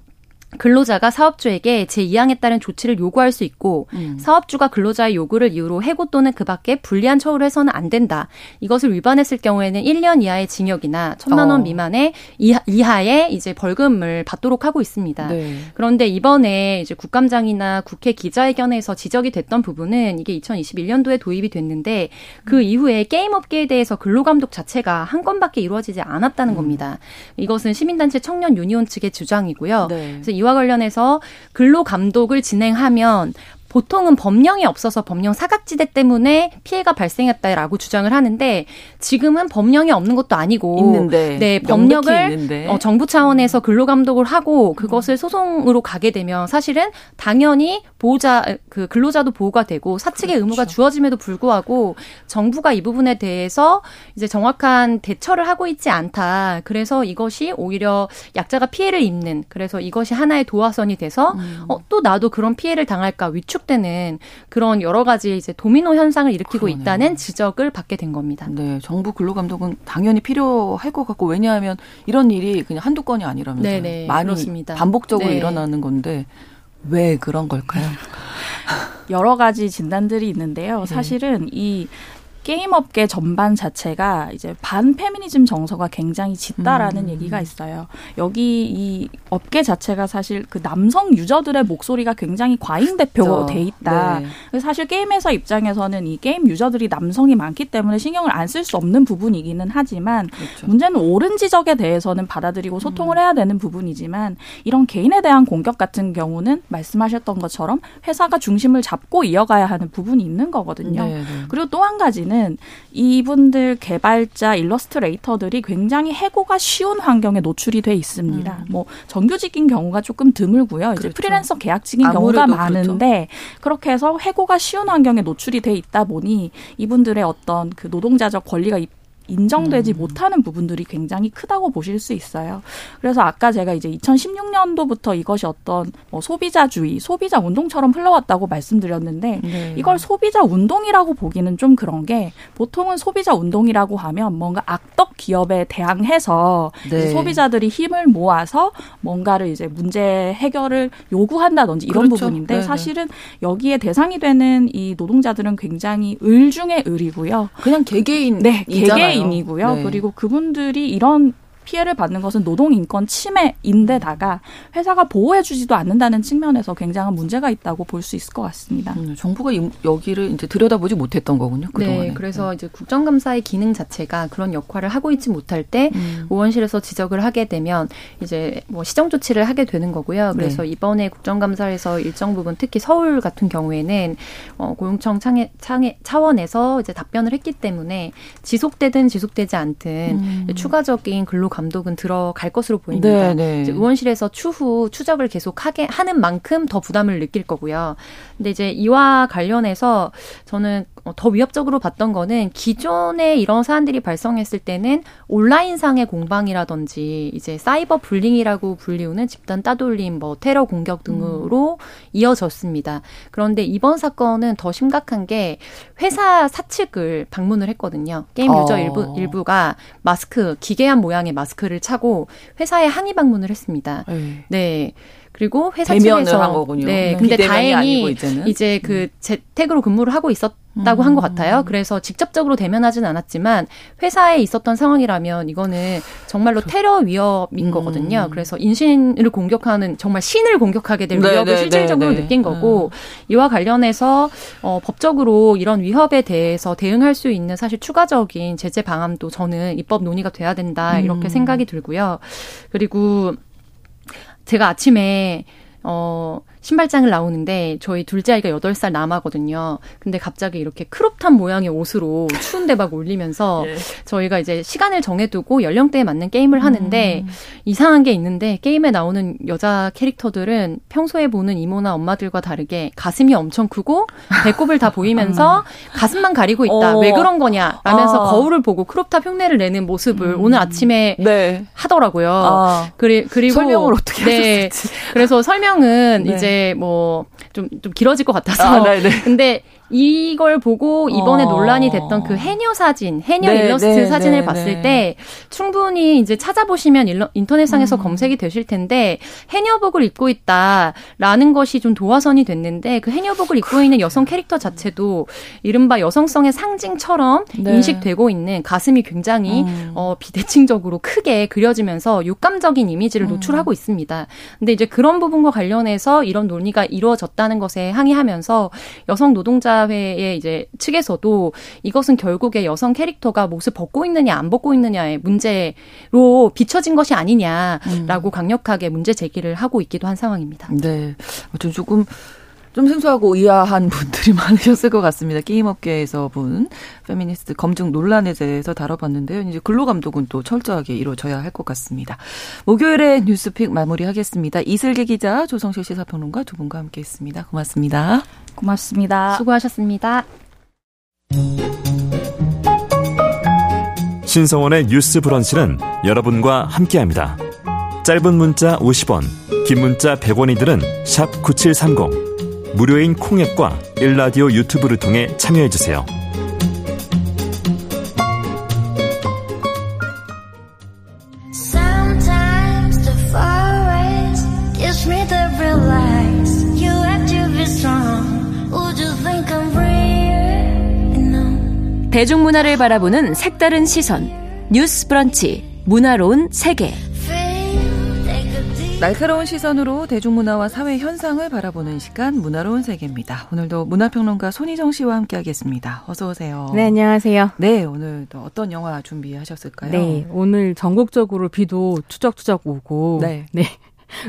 근로자가 사업주에게 제2항에 따른 조치를 요구할 수 있고 음. 사업주가 근로자의 요구를 이유로 해고 또는 그 밖에 불리한 처우를 해서는 안 된다. 이것을 위반했을 경우에는 1년 이하의 징역이나 천만 원 어. 미만의 이하, 이하 의 이제 벌금을 받도록 하고 있습니다. 네. 그런데 이번에 이제 국감장이나 국회 기자회견에서 지적이 됐던 부분은 이게 2021년도에 도입이 됐는데 그 음. 이후에 게임 업계에 대해서 근로감독 자체가 한 건밖에 이루어지지 않았다는 음. 겁니다. 이것은 시민단체 청년 유니온 측의 주장이고요. 네. 그래서 이와 관련해서 근로 감독을 진행하면 보통은 법령이 없어서 법령 사각지대 때문에 피해가 발생했다라고 주장을 하는데 지금은 법령이 없는 것도 아니고 있는데, 네 법령을 어, 정부 차원에서 근로 감독을 하고 그것을 소송으로 가게 되면 사실은 당연히 보호자 그 근로자도 보호가 되고 사측의 그렇죠. 의무가 주어짐에도 불구하고 정부가 이 부분에 대해서 이제 정확한 대처를 하고 있지 않다. 그래서 이것이 오히려 약자가 피해를 입는 그래서 이것이 하나의 도화선이 돼서 음. 어, 또 나도 그런 피해를 당할까 위축 되는 그런 여러 가지 이제 도미노 현상을 일으키고 그러네요. 있다는 지적을 받게 된 겁니다. 네, 정부 근로감독은 당연히 필요할 것 같고 왜냐하면 이런 일이 그냥 한두 건이 아니라면서 네네, 많이 그렇습니다. 반복적으로 네. 일어나는 건데 왜 그런 걸까요? 여러 가지 진단들이 있는데요. 네. 사실은 이 게임 업계 전반 자체가 이제 반 페미니즘 정서가 굉장히 짙다라는 음. 얘기가 있어요. 여기 이 업계 자체가 사실 그 남성 유저들의 목소리가 굉장히 과잉 대표돼 있다. 네. 사실 게임 회사 입장에서는 이 게임 유저들이 남성이 많기 때문에 신경을 안 쓸 수 없는 부분이기는 하지만 그렇죠. 문제는 옳은 지적에 대해서는 받아들이고 소통을 음. 해야 되는 부분이지만 이런 개인에 대한 공격 같은 경우는 말씀하셨던 것처럼 회사가 중심을 잡고 이어가야 하는 부분이 있는 거거든요. 네, 네. 그리고 또 한 가지는 보면은 이분들 개발자 일러스트레이터들이 굉장히 해고가 쉬운 환경에 노출이 돼 있습니다. 음. 뭐 정규직인 경우가 조금 드물고요. 그렇죠. 이제 프리랜서 계약직인 경우가 그렇죠. 많은데 그렇죠. 그렇게 해서 해고가 쉬운 환경에 노출이 돼 있다 보니 이분들의 어떤 그 노동자적 권리가 인정되지 음. 못하는 부분들이 굉장히 크다고 보실 수 있어요. 그래서 아까 제가 이제 2016년도부터 이것이 어떤 뭐 소비자주의, 소비자 운동처럼 흘러왔다고 말씀드렸는데 네. 이걸 소비자 운동이라고 보기는 좀 그런 게 보통은 소비자 운동이라고 하면 뭔가 악덕 기업에 대항해서 네. 소비자들이 힘을 모아서 뭔가를 이제 문제 해결을 요구한다든지 이런 그렇죠. 부분인데 네, 네. 사실은 여기에 대상이 되는 이 노동자들은 굉장히 을 중에 을이고요. 그냥 개개인 네, 개개인 개개인이고요. 네. 그리고 그분들이 이런 피해를 받는 것은 노동인권 침해인데다가 회사가 보호해주지도 않는다는 측면에서 굉장한 문제가 있다고 볼 수 있을 것 같습니다. 음, 정부가 여기를 이제 들여다보지 못했던 거군요. 그동안에. 네, 그래서 네. 이제 국정감사의 기능 자체가 그런 역할을 하고 있지 못할 때 음. 의원실에서 지적을 하게 되면 이제 뭐 시정 조치를 하게 되는 거고요. 그래서 네. 이번에 국정감사에서 일정 부분 특히 서울 같은 경우에는 어, 고용청 창에, 창에 차원에서 이제 답변을 했기 때문에 지속되든 지속되지 않든 음. 추가적인 근로 감독은 들어갈 것으로 보입니다. 네, 네. 의원실에서 추후 추적을 계속 하게 하는 만큼 더 부담을 느낄 거고요. 근데 이제 이와 관련해서 저는 더 위협적으로 봤던 거는 기존에 이런 사안들이 발생했을 때는 온라인상의 공방이라든지 이제 사이버 불링이라고 불리우는 집단 따돌림, 뭐 테러 공격 등으로 음. 이어졌습니다. 그런데 이번 사건은 더 심각한 게 회사 사측을 방문을 했거든요. 게임 유저 어. 일부 일부가 마스크 기괴한 모양의 마스크 를 차고 회사에 항의 방문을 했습니다. 네. 네. 그리고 회사 측에서 한 거군요. 네, 근데 다행히 이제 그 음. 재택으로 근무를 하고 있었 다고 음. 한것 같아요. 그래서 직접적으로 대면하지는 않았지만 회사에 있었던 상황이라면 이거는 정말로 그 테러 위협인 음. 거거든요. 그래서 인신을 공격하는 정말 신을 공격하게 될 네, 위협을 네, 실질적으로 네, 네. 느낀 거고 음. 이와 관련해서 어, 법적으로 이런 위협에 대해서 대응할 수 있는 사실 추가적인 제재 방안도 저는 입법 논의가 돼야 된다 이렇게 음. 생각이 들고요. 그리고 제가 아침에 어 신발장을 나오는데 저희 둘째 아이가 8살 남아거든요. 근데 갑자기 이렇게 크롭탑 모양의 옷으로 추운데 막 올리면서 예. 저희가 이제 시간을 정해두고 연령대에 맞는 게임을 하는데 음. 이상한 게 있는데 게임에 나오는 여자 캐릭터들은 평소에 보는 이모나 엄마들과 다르게 가슴이 엄청 크고 배꼽을 다 보이면서 음. 가슴만 가리고 있다. 어. 왜 그런 거냐? 라면서 아. 거울을 보고 크롭탑 흉내를 내는 모습을 음. 오늘 아침에 네. 하더라고요. 아. 그리, 그리고 설명을 어떻게 네. 하셨을지. 그래서 설명은 네. 이제 뭐 좀 좀 길어질 것 같아서. 아, 근데 이걸 보고 이번에 어. 논란이 됐던 그 해녀 사진, 해녀 네, 일러스트 네, 사진을 네, 봤을 네. 때 충분히 이제 찾아보시면 일러, 인터넷상에서 음. 검색이 되실 텐데 해녀복을 입고 있다라는 것이 좀 도화선이 됐는데 그 해녀복을 입고 있는 여성 캐릭터 자체도 이른바 여성성의 상징처럼 네. 인식되고 있는 가슴이 굉장히 음. 어, 비대칭적으로 크게 그려지면서 육감적인 이미지를 음. 노출하고 음. 있습니다. 근데 이제 그런 부분과 관련해서 이런 논의가 이루어졌다는 것에 항의하면서 여성 노동자 사회의 이제 측에서도 이것은 결국에 여성 캐릭터가 옷을 벗고 있느냐 안 벗고 있느냐의 문제로 비춰진 것이 아니냐라고 음. 강력하게 문제 제기를 하고 있기도 한 상황입니다. 네. 좀 조금 좀 생소하고 의아한 분들이 많으셨을 것 같습니다. 게임업계에서 본 페미니스트 검증 논란에 대해서 다뤄봤는데요. 이제 근로감독은 또 철저하게 이루어져야 할 것 같습니다. 목요일에 뉴스픽 마무리하겠습니다. 이슬기 기자, 조성실 시사평론가 두 분과 함께했습니다. 고맙습니다. 고맙습니다. 수고하셨습니다. 신성원의 뉴스 브런치는 여러분과 함께합니다. 짧은 문자 50원, 긴 문자 100원이들은 9730. 무료인 콩앱과 일라디오 유튜브를 통해 참여해주세요. 대중문화를 바라보는 색다른 시선. 뉴스 브런치. 문화로운 세계 날카로운 시선으로 대중문화와 사회 현상을 바라보는 시간 문화로운 세계입니다. 오늘도 문화평론가 손희정 씨와 함께하겠습니다. 어서 오세요. 네, 안녕하세요. 네, 오늘도 어떤 영화 준비하셨을까요? 네, 오늘 전국적으로 비도 추적추적 오고 네. 네.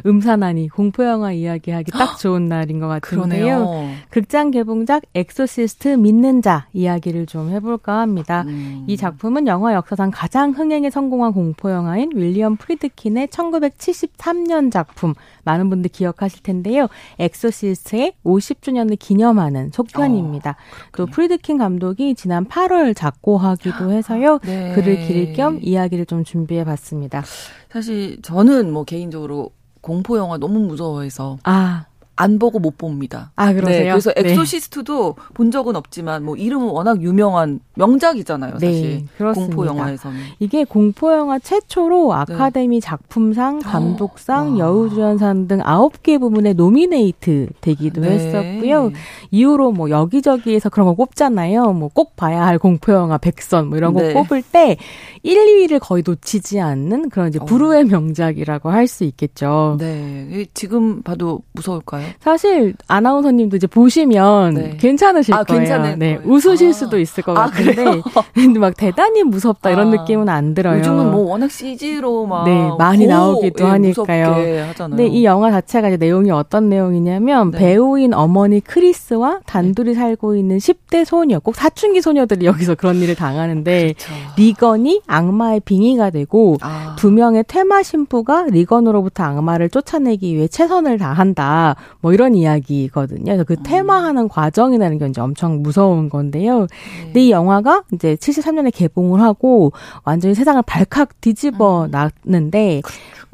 음산하니 공포 영화 이야기하기 딱 좋은 날인 것 같은데요. 그러네요. 극장 개봉작 엑소시스트 믿는 자 이야기를 좀 해볼까 합니다. 음. 이 작품은 영화 역사상 가장 흥행에 성공한 공포 영화인 윌리엄 프리드킨의 1973년 작품 많은 분들 기억하실 텐데요. 엑소시스트의 50주년을 기념하는 속편입니다. 어, 또 프리드킨 감독이 지난 8월 작고하기도 해서요. 네. 그를 기릴 겸 이야기를 좀 준비해 봤습니다. 사실 저는 뭐 개인적으로 공포 영화 너무 무서워해서. 아 안 보고 못 봅니다. 아, 그러세요? 네, 그래서 네. 엑소시스트도 네. 본 적은 없지만 뭐 이름은 워낙 유명한 명작이잖아요, 네, 사실. 네, 그렇습니다. 공포 영화에서는. 이게 공포 영화 최초로 네. 아카데미 작품상, 감독상, 여우주연상 등 9개 부문에 노미네이트 되기도 네. 했었고요. 이후로 뭐 여기저기에서 그런 거 꼽잖아요. 뭐 꼭 봐야 할 공포 영화 백선 뭐 이런 거 꼽을 때 1, 2위를 거의 놓치지 않는 그런 이제 어. 불후의 명작이라고 할 수 있겠죠. 네. 지금 봐도 무서울까요? 사실 아나운서님도 이제 보시면 네. 괜찮으실 아, 거예요. 네. 거예요. 웃으실 아. 수도 있을 것 아, 같은데 근데 막 대단히 무섭다 이런 아. 느낌은 안 들어요. 요즘은 뭐 워낙 CG로 막 네, 많이 고, 나오기도 예, 하니까요. 근데 이 영화 자체가 이제 내용이 어떤 내용이냐면 네. 배우인 어머니 크리스와 단둘이 네. 살고 있는 10대 소녀, 꼭 사춘기 소녀들이 여기서 그런 일을 당하는데 그렇죠. 리건이 악마의 빙의가 되고 아. 두 명의 테마 신부가 리건으로부터 악마를 쫓아내기 위해 최선을 다한다. 뭐 이런 이야기거든요. 그래서 그 음. 테마하는 과정이라는 게 이제 엄청 무서운 건데요. 네. 근데 이 영화가 이제 73년에 개봉을 하고 완전히 세상을 발칵 뒤집어 음. 놨는데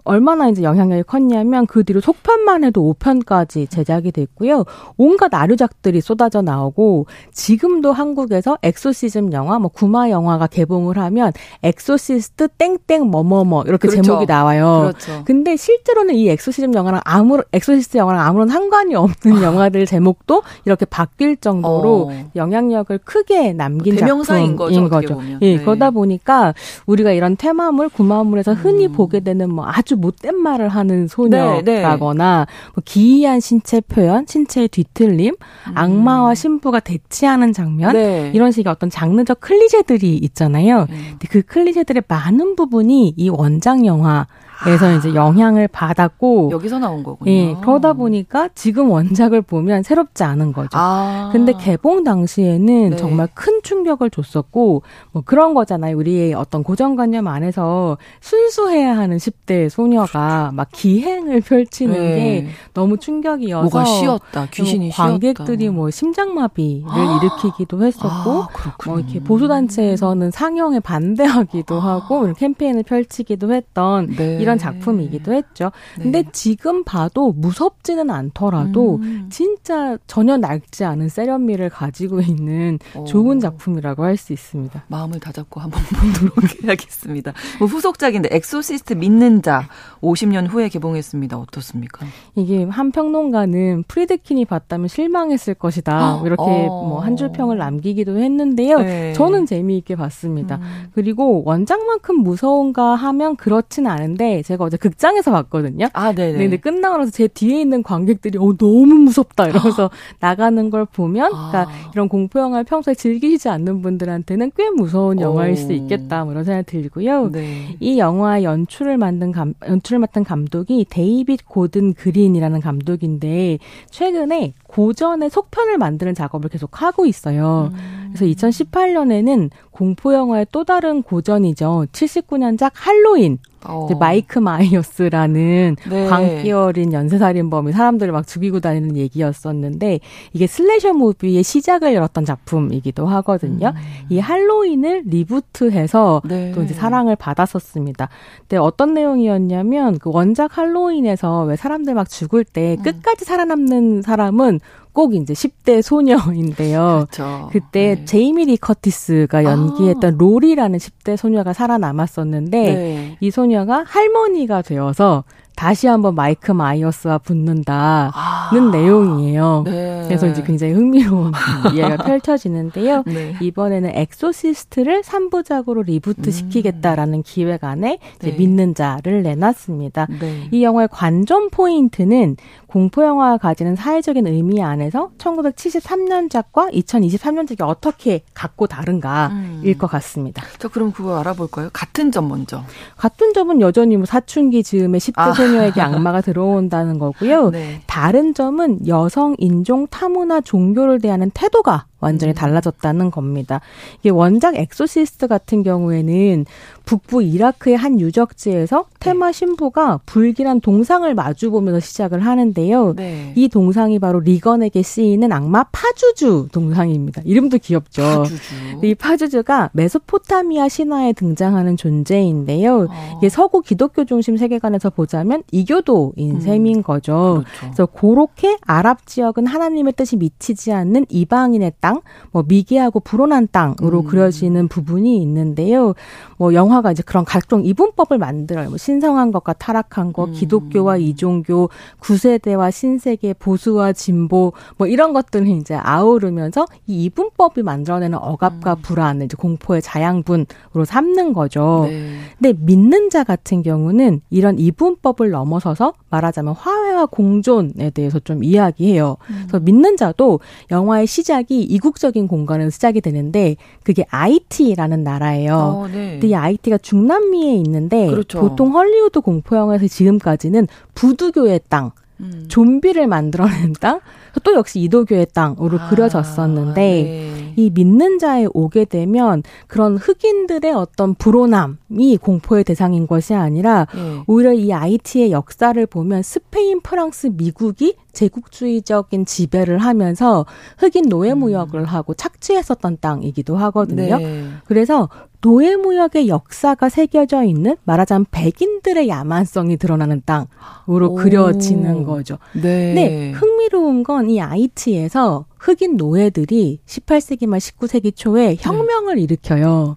얼마나 이제 영향력이 컸냐면 그 뒤로 속편만 해도 5편까지 제작이 됐고요. 온갖 아류작들이 쏟아져 나오고 지금도 한국에서 엑소시즘 영화, 뭐 구마 영화가 개봉을 하면 엑소시스트 땡땡 뭐뭐뭐 이렇게 그렇죠. 제목이 나와요. 그렇죠. 근데 실제로는 이 엑소시즘 영화랑 아무 엑소시스트 영화랑 아무런 상관이 없는 아. 영화들 제목도 이렇게 바뀔 정도로 어. 영향력을 크게 남긴 대명사인 작품인 거죠. 거죠. 예, 네. 그러다 보니까 우리가 이런 테마물, 구마물에서 흔히 음. 보게 되는 뭐 아주 못된 말을 하는 소녀라거나 네, 네. 뭐 기이한 신체 표현, 신체의 뒤틀림, 음. 악마와 신부가 대치하는 장면 네. 이런 식의 어떤 장르적 클리셰들이 있잖아요. 음. 근데 그 클리셰들의 많은 부분이 이 원작 영화 에서 아. 이제 영향을 받았고 여기서 나온 거군요. 예, 그러다 보니까 지금 원작을 보면 새롭지 않은 거죠. 아. 근데 개봉 당시에는 네. 정말 큰 충격을 줬었고 뭐 그런 거잖아요. 우리의 어떤 고정관념 안에서 순수해야 하는 10대 소녀가 막 기행을 펼치는 네. 게 너무 충격이어서 뭐가 쉬었다. 귀신이 관객들이 쉬었다. 뭐 심장마비를 아. 일으키기도 했었고 아, 뭐 이렇게 보수 단체에서는 상영에 반대하기도 아. 하고 캠페인을 펼치기도 했던 네. 이런 이런 작품이기도 했죠. 네. 근데 지금 봐도 무섭지는 않더라도 음. 진짜 전혀 낡지 않은 세련미를 가지고 있는 오. 좋은 작품이라고 할 수 있습니다. 마음을 다잡고 한번 보도록 해야겠습니다. 뭐 후속작인데 엑소시스트 믿는 자 50년 후에 개봉했습니다. 어떻습니까? 이게 한 평론가는 프리드킨이 봤다면 실망했을 것이다. 뭐 이렇게 어. 뭐 한 줄 평을 남기기도 했는데요. 네. 저는 재미있게 봤습니다. 음. 그리고 원작만큼 무서운가 하면 그렇진 않은데 제가 어제 극장에서 봤거든요. 아, 네네. 근데 끝나고 나서 제 뒤에 있는 관객들이 어 너무 무섭다 이러면서 나가는 걸 보면 아. 그러니까 이런 공포 영화를 평소에 즐기시지 않는 분들한테는 꽤 무서운 영화일 수 있겠다 뭐 이런 생각이 들고요. 네. 이 영화 연출을 만든 감, 연출을 맡은 감독이 데이빗 고든 그린이라는 감독인데 최근에 고전의 속편을 만드는 작업을 계속 하고 있어요. 음. 그래서 2018년에는 공포 영화의 또 다른 고전이죠. 79년작 할로윈 어. 마이크 마이어스라는 네. 광기 어린 연쇄살인범이 사람들을 막 죽이고 다니는 얘기였었는데 이게 slasher movie의 시작을 열었던 작품이기도 하거든요. 음. 이 할로윈을 reboot해서 네. 또 이제 사랑을 받았었습니다. 근데 어떤 내용이었냐면 그 원작 할로윈에서 왜 사람들 막 죽을 때 음. 끝까지 살아남는 사람은 꼭 이제 10대 소녀인데요. 그렇죠. 그때 네. 제이미 리 커티스가 연기했던 아. 로리라는 10대 소녀가 살아남았었는데 네. 이 소녀가 할머니가 되어서 다시 한번 마이크 마이어스와 붙는다는 아, 내용이에요. 네. 그래서 이제 굉장히 흥미로운 이야기가 펼쳐지는데요. 네. 이번에는 엑소시스트를 3부작으로 reboot 시키겠다라는 음. 기획 안에 네. 믿는 자를 내놨습니다. 네. 이 영화의 관전 포인트는 공포 영화가 가지는 사회적인 의미 안에서 1973년작과 2023년작이 어떻게 같고 다른가일 음. 것 같습니다. 자, 그럼 그거 알아볼까요? 같은 점 먼저. 같은 점은 여전히 뭐 사춘기 즈음에 10대 아. 소녀에게 악마가 들어온다는 거고요. 네. 다른 점은 여성 인종 타문화나 종교를 대하는 태도가 완전히 음. 달라졌다는 겁니다. 이게 원작 엑소시스트 같은 경우에는 북부 이라크의 한 유적지에서 퇴마 네. 신부가 불길한 동상을 마주보면서 시작을 하는데요. 네. 이 동상이 바로 리건에게 씌이는 악마 파주주 동상입니다. 이름도 귀엽죠. 파주주. 이 파주주가 메소포타미아 신화에 등장하는 존재인데요. 어. 이게 서구 기독교 중심 세계관에서 보자면 이교도인 음. 셈인 거죠. 그렇죠. 그래서 고렇게 아랍 지역은 하나님의 뜻이 미치지 않는 이방인의 땅, 뭐 미개하고 불온한 땅으로 음. 그려지는 부분이 있는데요. 뭐 영화가 이제 그런 각종 이분법을 만들어요. 뭐 신성한 것과 타락한 것, 음. 기독교와 이종교, 구세대와 신세계, 보수와 진보 뭐 이런 것들을 이제 아우르면서 이 이분법이 만들어내는 억압과 음. 불안, 이제 공포의 자양분으로 삼는 거죠. 네. 근데 믿는 자 같은 경우는 이런 이분법을 넘어서서 말하자면 화해와 공존에 대해서 좀 이야기해요. 음. 그래서 믿는 자도 영화의 시작이 이국적인 공간에서 시작이 되는데 그게 IT라는 나라예요. 어, 네. 근데 이 IT가 중남미에 있는데 그렇죠. 보통 헐리우드 공포 영화에서 지금까지는 부두교의 땅, 음. 좀비를 만들어낸 땅, 또 역시 이도교의 땅으로 아, 그려졌었는데 네. 이 믿는 자에 오게 되면 그런 흑인들의 어떤 불온함이 공포의 대상인 것이 아니라 네. 오히려 이 IT의 역사를 보면 스페인, 프랑스, 미국이 제국주의적인 지배를 하면서 흑인 노예 무역을 음. 하고 착취했었던 땅이기도 하거든요. 네. 그래서 노예 무역의 역사가 새겨져 있는 말하자면 백인들의 야만성이 드러나는 땅으로 오. 그려지는 거죠. 네. 네. 흥미로운 건 이 아이티에서 흑인 노예들이 18세기 말 19세기 초에 혁명을 네. 일으켜요.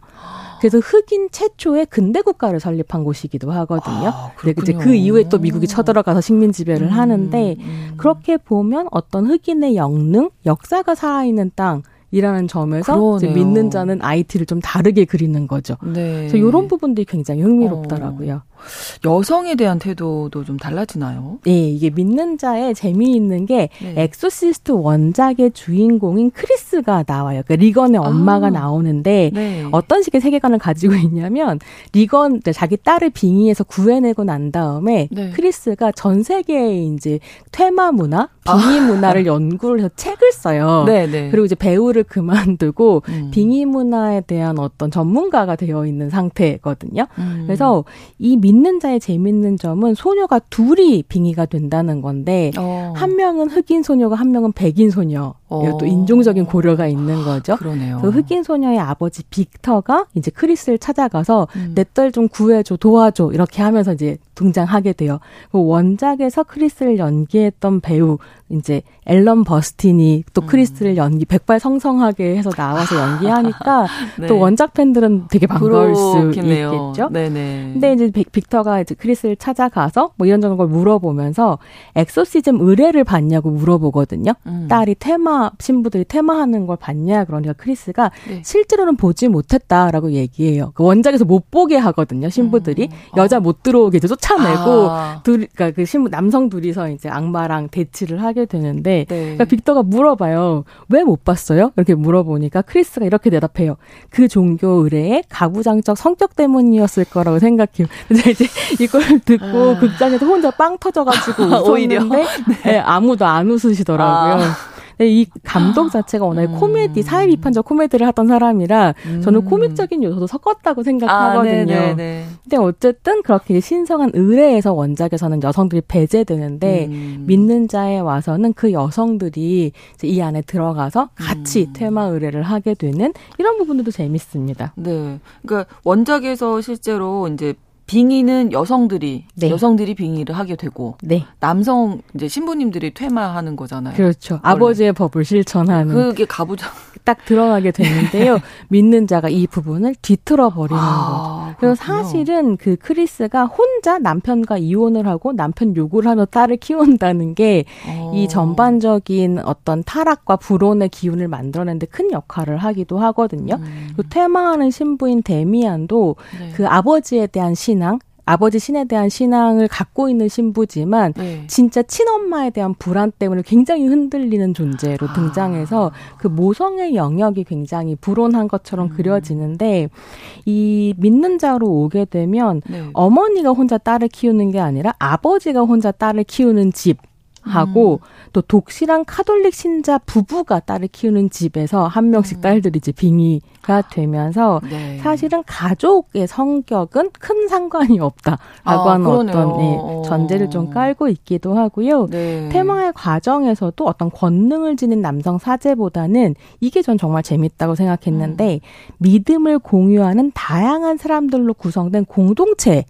그래서 흑인 최초의 근대 국가를 설립한 곳이기도 하거든요. 아, 근데 이제 그 이후에 또 미국이 쳐들어가서 식민 지배를 음, 하는데 음. 그렇게 보면 어떤 흑인의 영능, 역사가 살아있는 땅 이라는 점에서 믿는 자는 아이티를 좀 다르게 그리는 거죠. 네. 그래서 이런 부분들이 굉장히 흥미롭더라고요. 어. 여성에 대한 태도도 좀 달라지나요? 네, 이게 믿는 자의 재미있는 게 네. 엑소시스트 원작의 주인공인 크리스가 나와요. 그러니까 리건의 엄마가 아. 나오는데 네. 어떤 식의 세계관을 가지고 있냐면 리건 자기 딸을 빙의에서 구해내고 난 다음에 네. 크리스가 전 세계의 이제 퇴마 문화, 빙의 아. 문화를 연구를 해서 책을 써요. 네, 네. 그리고 이제 배우를 그만두고 음. 빙의 문화에 대한 어떤 전문가가 되어 있는 상태거든요. 음. 그래서 이 믿는 자의 재밌는 점은 소녀가 둘이 빙의가 된다는 건데 어. 한 명은 흑인 소녀가 한 명은 백인 소녀. 어. 또 인종적인 고려가 있는 거죠. 그러네요. 그 흑인 소녀의 아버지 빅터가 이제 크리스를 찾아가서 음. 내딸 좀 구해줘 도와줘 이렇게 하면서 이제 등장하게 돼요. 그 원작에서 크리스를 연기했던 배우 이제 엘렌 버스틴이 또 음. 크리스를 연기 백발성성하게 해서 나와서 연기하니까 네. 또 원작 팬들은 되게 반가울 수 있겠죠. 네네. 근데 이제 빅터가 이제 크리스를 찾아가서 뭐 이런저런 걸 물어보면서 exorcism 의뢰를 받냐고 물어보거든요. 음. 딸이 퇴마 신부들이 퇴마하는 걸 봤냐 그러니까 크리스가 네. 실제로는 보지 못했다라고 얘기해요. 그 원작에서 못 보게 하거든요. 신부들이 음. 여자 못 들어오게 쫓아내고 아. 둘 그러니까 그 신부 남성 둘이서 이제 악마랑 대치를 하게 되는데 네. 그러니까 빅터가 물어봐요. 왜 못 봤어요? 이렇게 물어보니까 크리스가 이렇게 대답해요. 그 종교 의뢰의 가부장적 성격 때문이었을 거라고 생각해요. 근데 이제 이걸 듣고 아. 극장에서 혼자 빵 터져가지고 웃었는데 네. 아무도 안 웃으시더라고요. 아. 네, 이 감독 자체가 워낙 음. 코미디 사회 비판적 코미디를 하던 사람이라 음. 저는 코믹적인 요소도 섞었다고 생각하거든요. 아, 근데 어쨌든 그렇게 신성한 의뢰에서 원작에서는 여성들이 배제되는데 음. 믿는 자에 와서는 그 여성들이 이 안에 들어가서 같이 음. 테마 의뢰를 하게 되는 이런 부분들도 재밌습니다. 네. 그러니까 원작에서 실제로 이제 빙의는 여성들이 네. 여성들이 빙의를 하게 되고 네. 남성 이제 신부님들이 퇴마하는 거잖아요. 그렇죠. 원래. 아버지의 법을 실천하는 그게 가부장 딱 들어가게 되는데요. 믿는 자가 이 부분을 뒤틀어 버리는 아, 거죠. 그래서 사실은 그 크리스가 혼자 남편과 이혼을 하고 남편 요구를 하며 딸을 키운다는 게이 어. 전반적인 어떤 타락과 불온의 기운을 만들어내는데 큰 역할을 하기도 하거든요. 음. 그 퇴마하는 신부인 데미안도 네. 그 아버지에 대한 신 신앙, 아버지 신에 대한 신앙을 갖고 있는 신부지만 네. 진짜 친엄마에 대한 불안 때문에 굉장히 흔들리는 존재로 아. 등장해서 그 모성의 영역이 굉장히 불온한 것처럼 음. 그려지는데 이 믿는 자로 오게 되면 네. 어머니가 혼자 딸을 키우는 게 아니라 아버지가 혼자 딸을 키우는 집 하고 음. 또 독실한 카톨릭 신자 부부가 딸을 키우는 집에서 한 명씩 음. 딸들이 이제 빙의가 되면서 네. 사실은 가족의 성격은 큰 상관이 없다라고 아, 하는 그러네요. 어떤 네, 전제를 좀 깔고 있기도 하고요. 네. 테마의 과정에서도 어떤 권능을 지닌 남성 사제보다는 이게 전 정말 재밌다고 생각했는데 음. 믿음을 공유하는 다양한 사람들로 구성된 공동체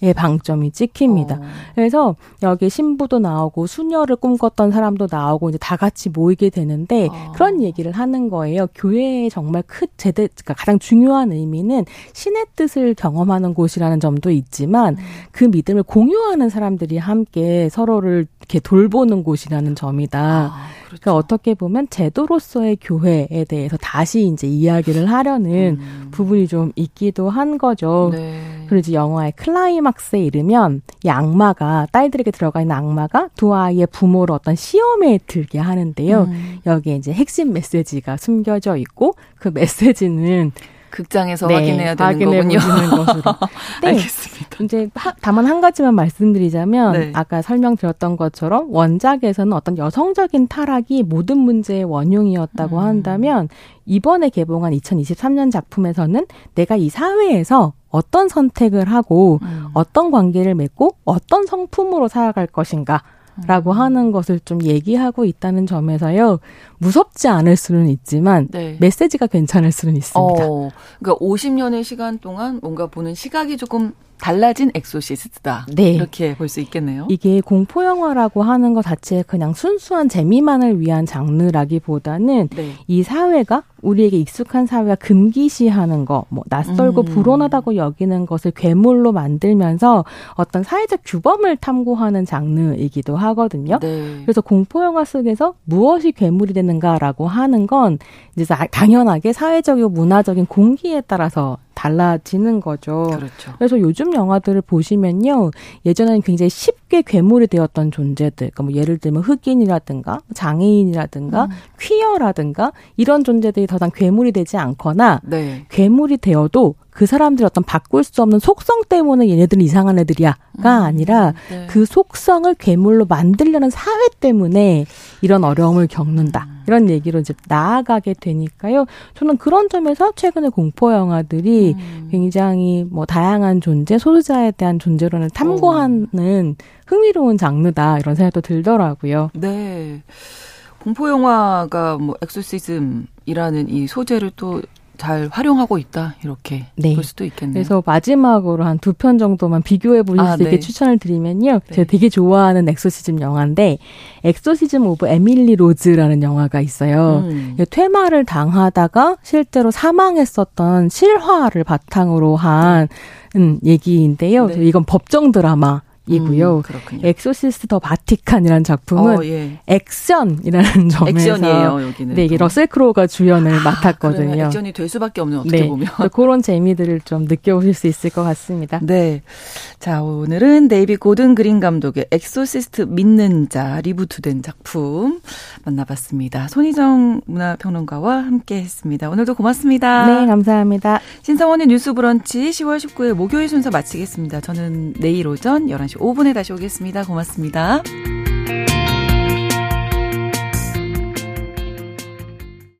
의 방점이 찍힙니다. 어. 그래서 여기 신부도 나오고 수녀를 꿈꿨던 사람도 나오고 이제 다 같이 모이게 되는데 어. 그런 얘기를 하는 거예요. 교회의 정말 큰 제대 그러니까 가장 중요한 의미는 신의 뜻을 경험하는 곳이라는 점도 있지만 음. 그 믿음을 공유하는 사람들이 함께 서로를 이렇게 돌보는 곳이라는 점이다. 아, 그렇죠. 그러니까 어떻게 보면 제도로서의 교회에 대해서 다시 이제 이야기를 하려는 음. 부분이 좀 있기도 한 거죠. 네. 그리고 이제 영화의 클라이막스에 이르면 이 악마가 딸들에게 들어가 있는 악마가 두 아이의 부모를 어떤 시험에 들게 하는데요. 음. 여기에 이제 핵심 메시지가 숨겨져 있고 그 메시지는 극장에서 네, 확인해야 되는 확인해 거군요. 것으로. 네, 알겠습니다. 이제 하, 다만 한 가지만 말씀드리자면 네. 아까 설명드렸던 것처럼 원작에서는 어떤 여성적인 타락이 모든 문제의 원흉이었다고 음. 한다면 이번에 개봉한 2023년 작품에서는 내가 이 사회에서 어떤 선택을 하고 음. 어떤 관계를 맺고 어떤 성품으로 살아갈 것인가 라고 음. 하는 것을 좀 얘기하고 있다는 점에서요. 무섭지 않을 수는 있지만 네. 메시지가 괜찮을 수는 있습니다. 어, 그러니까 50년의 시간 동안 뭔가 보는 시각이 조금 달라진 엑소시스트다. 네. 이렇게 볼 수 있겠네요. 이게 공포 영화라고 하는 것 자체에 그냥 순수한 재미만을 위한 장르라기보다는 네. 이 사회가 우리에게 익숙한 사회가 금기시하는 거, 뭐 낯설고 음. 불온하다고 여기는 것을 괴물로 만들면서 어떤 사회적 규범을 탐구하는 장르이기도 하거든요. 네. 그래서 공포 영화 속에서 무엇이 괴물이 되는가라고 하는 건 이제 당연하게 사회적이고 문화적인 공기에 따라서 달라지는 거죠. 그렇죠. 그래서 요즘 영화들을 보시면요. 예전에는 굉장히 쉽게 괴물이 되었던 존재들, 그러니까 뭐 예를 들면 흑인이라든가 장애인이라든가 음. 퀴어라든가 이런 존재들이 더 이상 괴물이 되지 않거나 네. 괴물이 되어도 그 사람들이 어떤 바꿀 수 없는 속성 때문에 얘네들은 이상한 애들이야가 음, 아니라 네. 그 속성을 괴물로 만들려는 사회 때문에 이런 어려움을 겪는다. 음. 이런 얘기로 이제 나아가게 되니까요. 저는 그런 점에서 최근에 공포 영화들이 음. 굉장히 뭐 다양한 존재, 소수자에 대한 존재론을 탐구하는 오. 흥미로운 장르다. 이런 생각도 들더라고요. 네. 공포 영화가 뭐 exorcism이라는 이 소재를 또 잘 활용하고 있다 이렇게 네. 볼 수도 있겠네요. 그래서 마지막으로 한 두 편 정도만 비교해 보실 아, 수 있게 네. 추천을 드리면요. 네. 제가 되게 좋아하는 exorcism 영화인데 exorcism of 에밀리 로즈라는 영화가 있어요. 음. 퇴마를 당하다가 실제로 사망했었던 실화를 바탕으로 한 음, 얘기인데요. 네. 이건 법정 드라마 이고요. 음, 엑소시스트 더 바티칸이라는 작품은 어, 예. 액션이라는 점에서 액션이에요, 여기는. 네, 이게 러셀 크로우가 주연을 아, 맡았거든요. 액션이 될 수밖에 없는 어떻게 네, 보면 그런 재미들을 좀 느껴보실 수 있을 것 같습니다. 네, 자 오늘은 데이비 고든 그린 감독의 엑소시스트 믿는 자 reboot된 작품 만나봤습니다. 손희정 문화평론가와 함께했습니다. 오늘도 고맙습니다. 네, 감사합니다. 신성원의 뉴스브런치 10월 19일 목요일 순서 마치겠습니다. 저는 내일 오전 11시 5분에 다시 오겠습니다. 고맙습니다.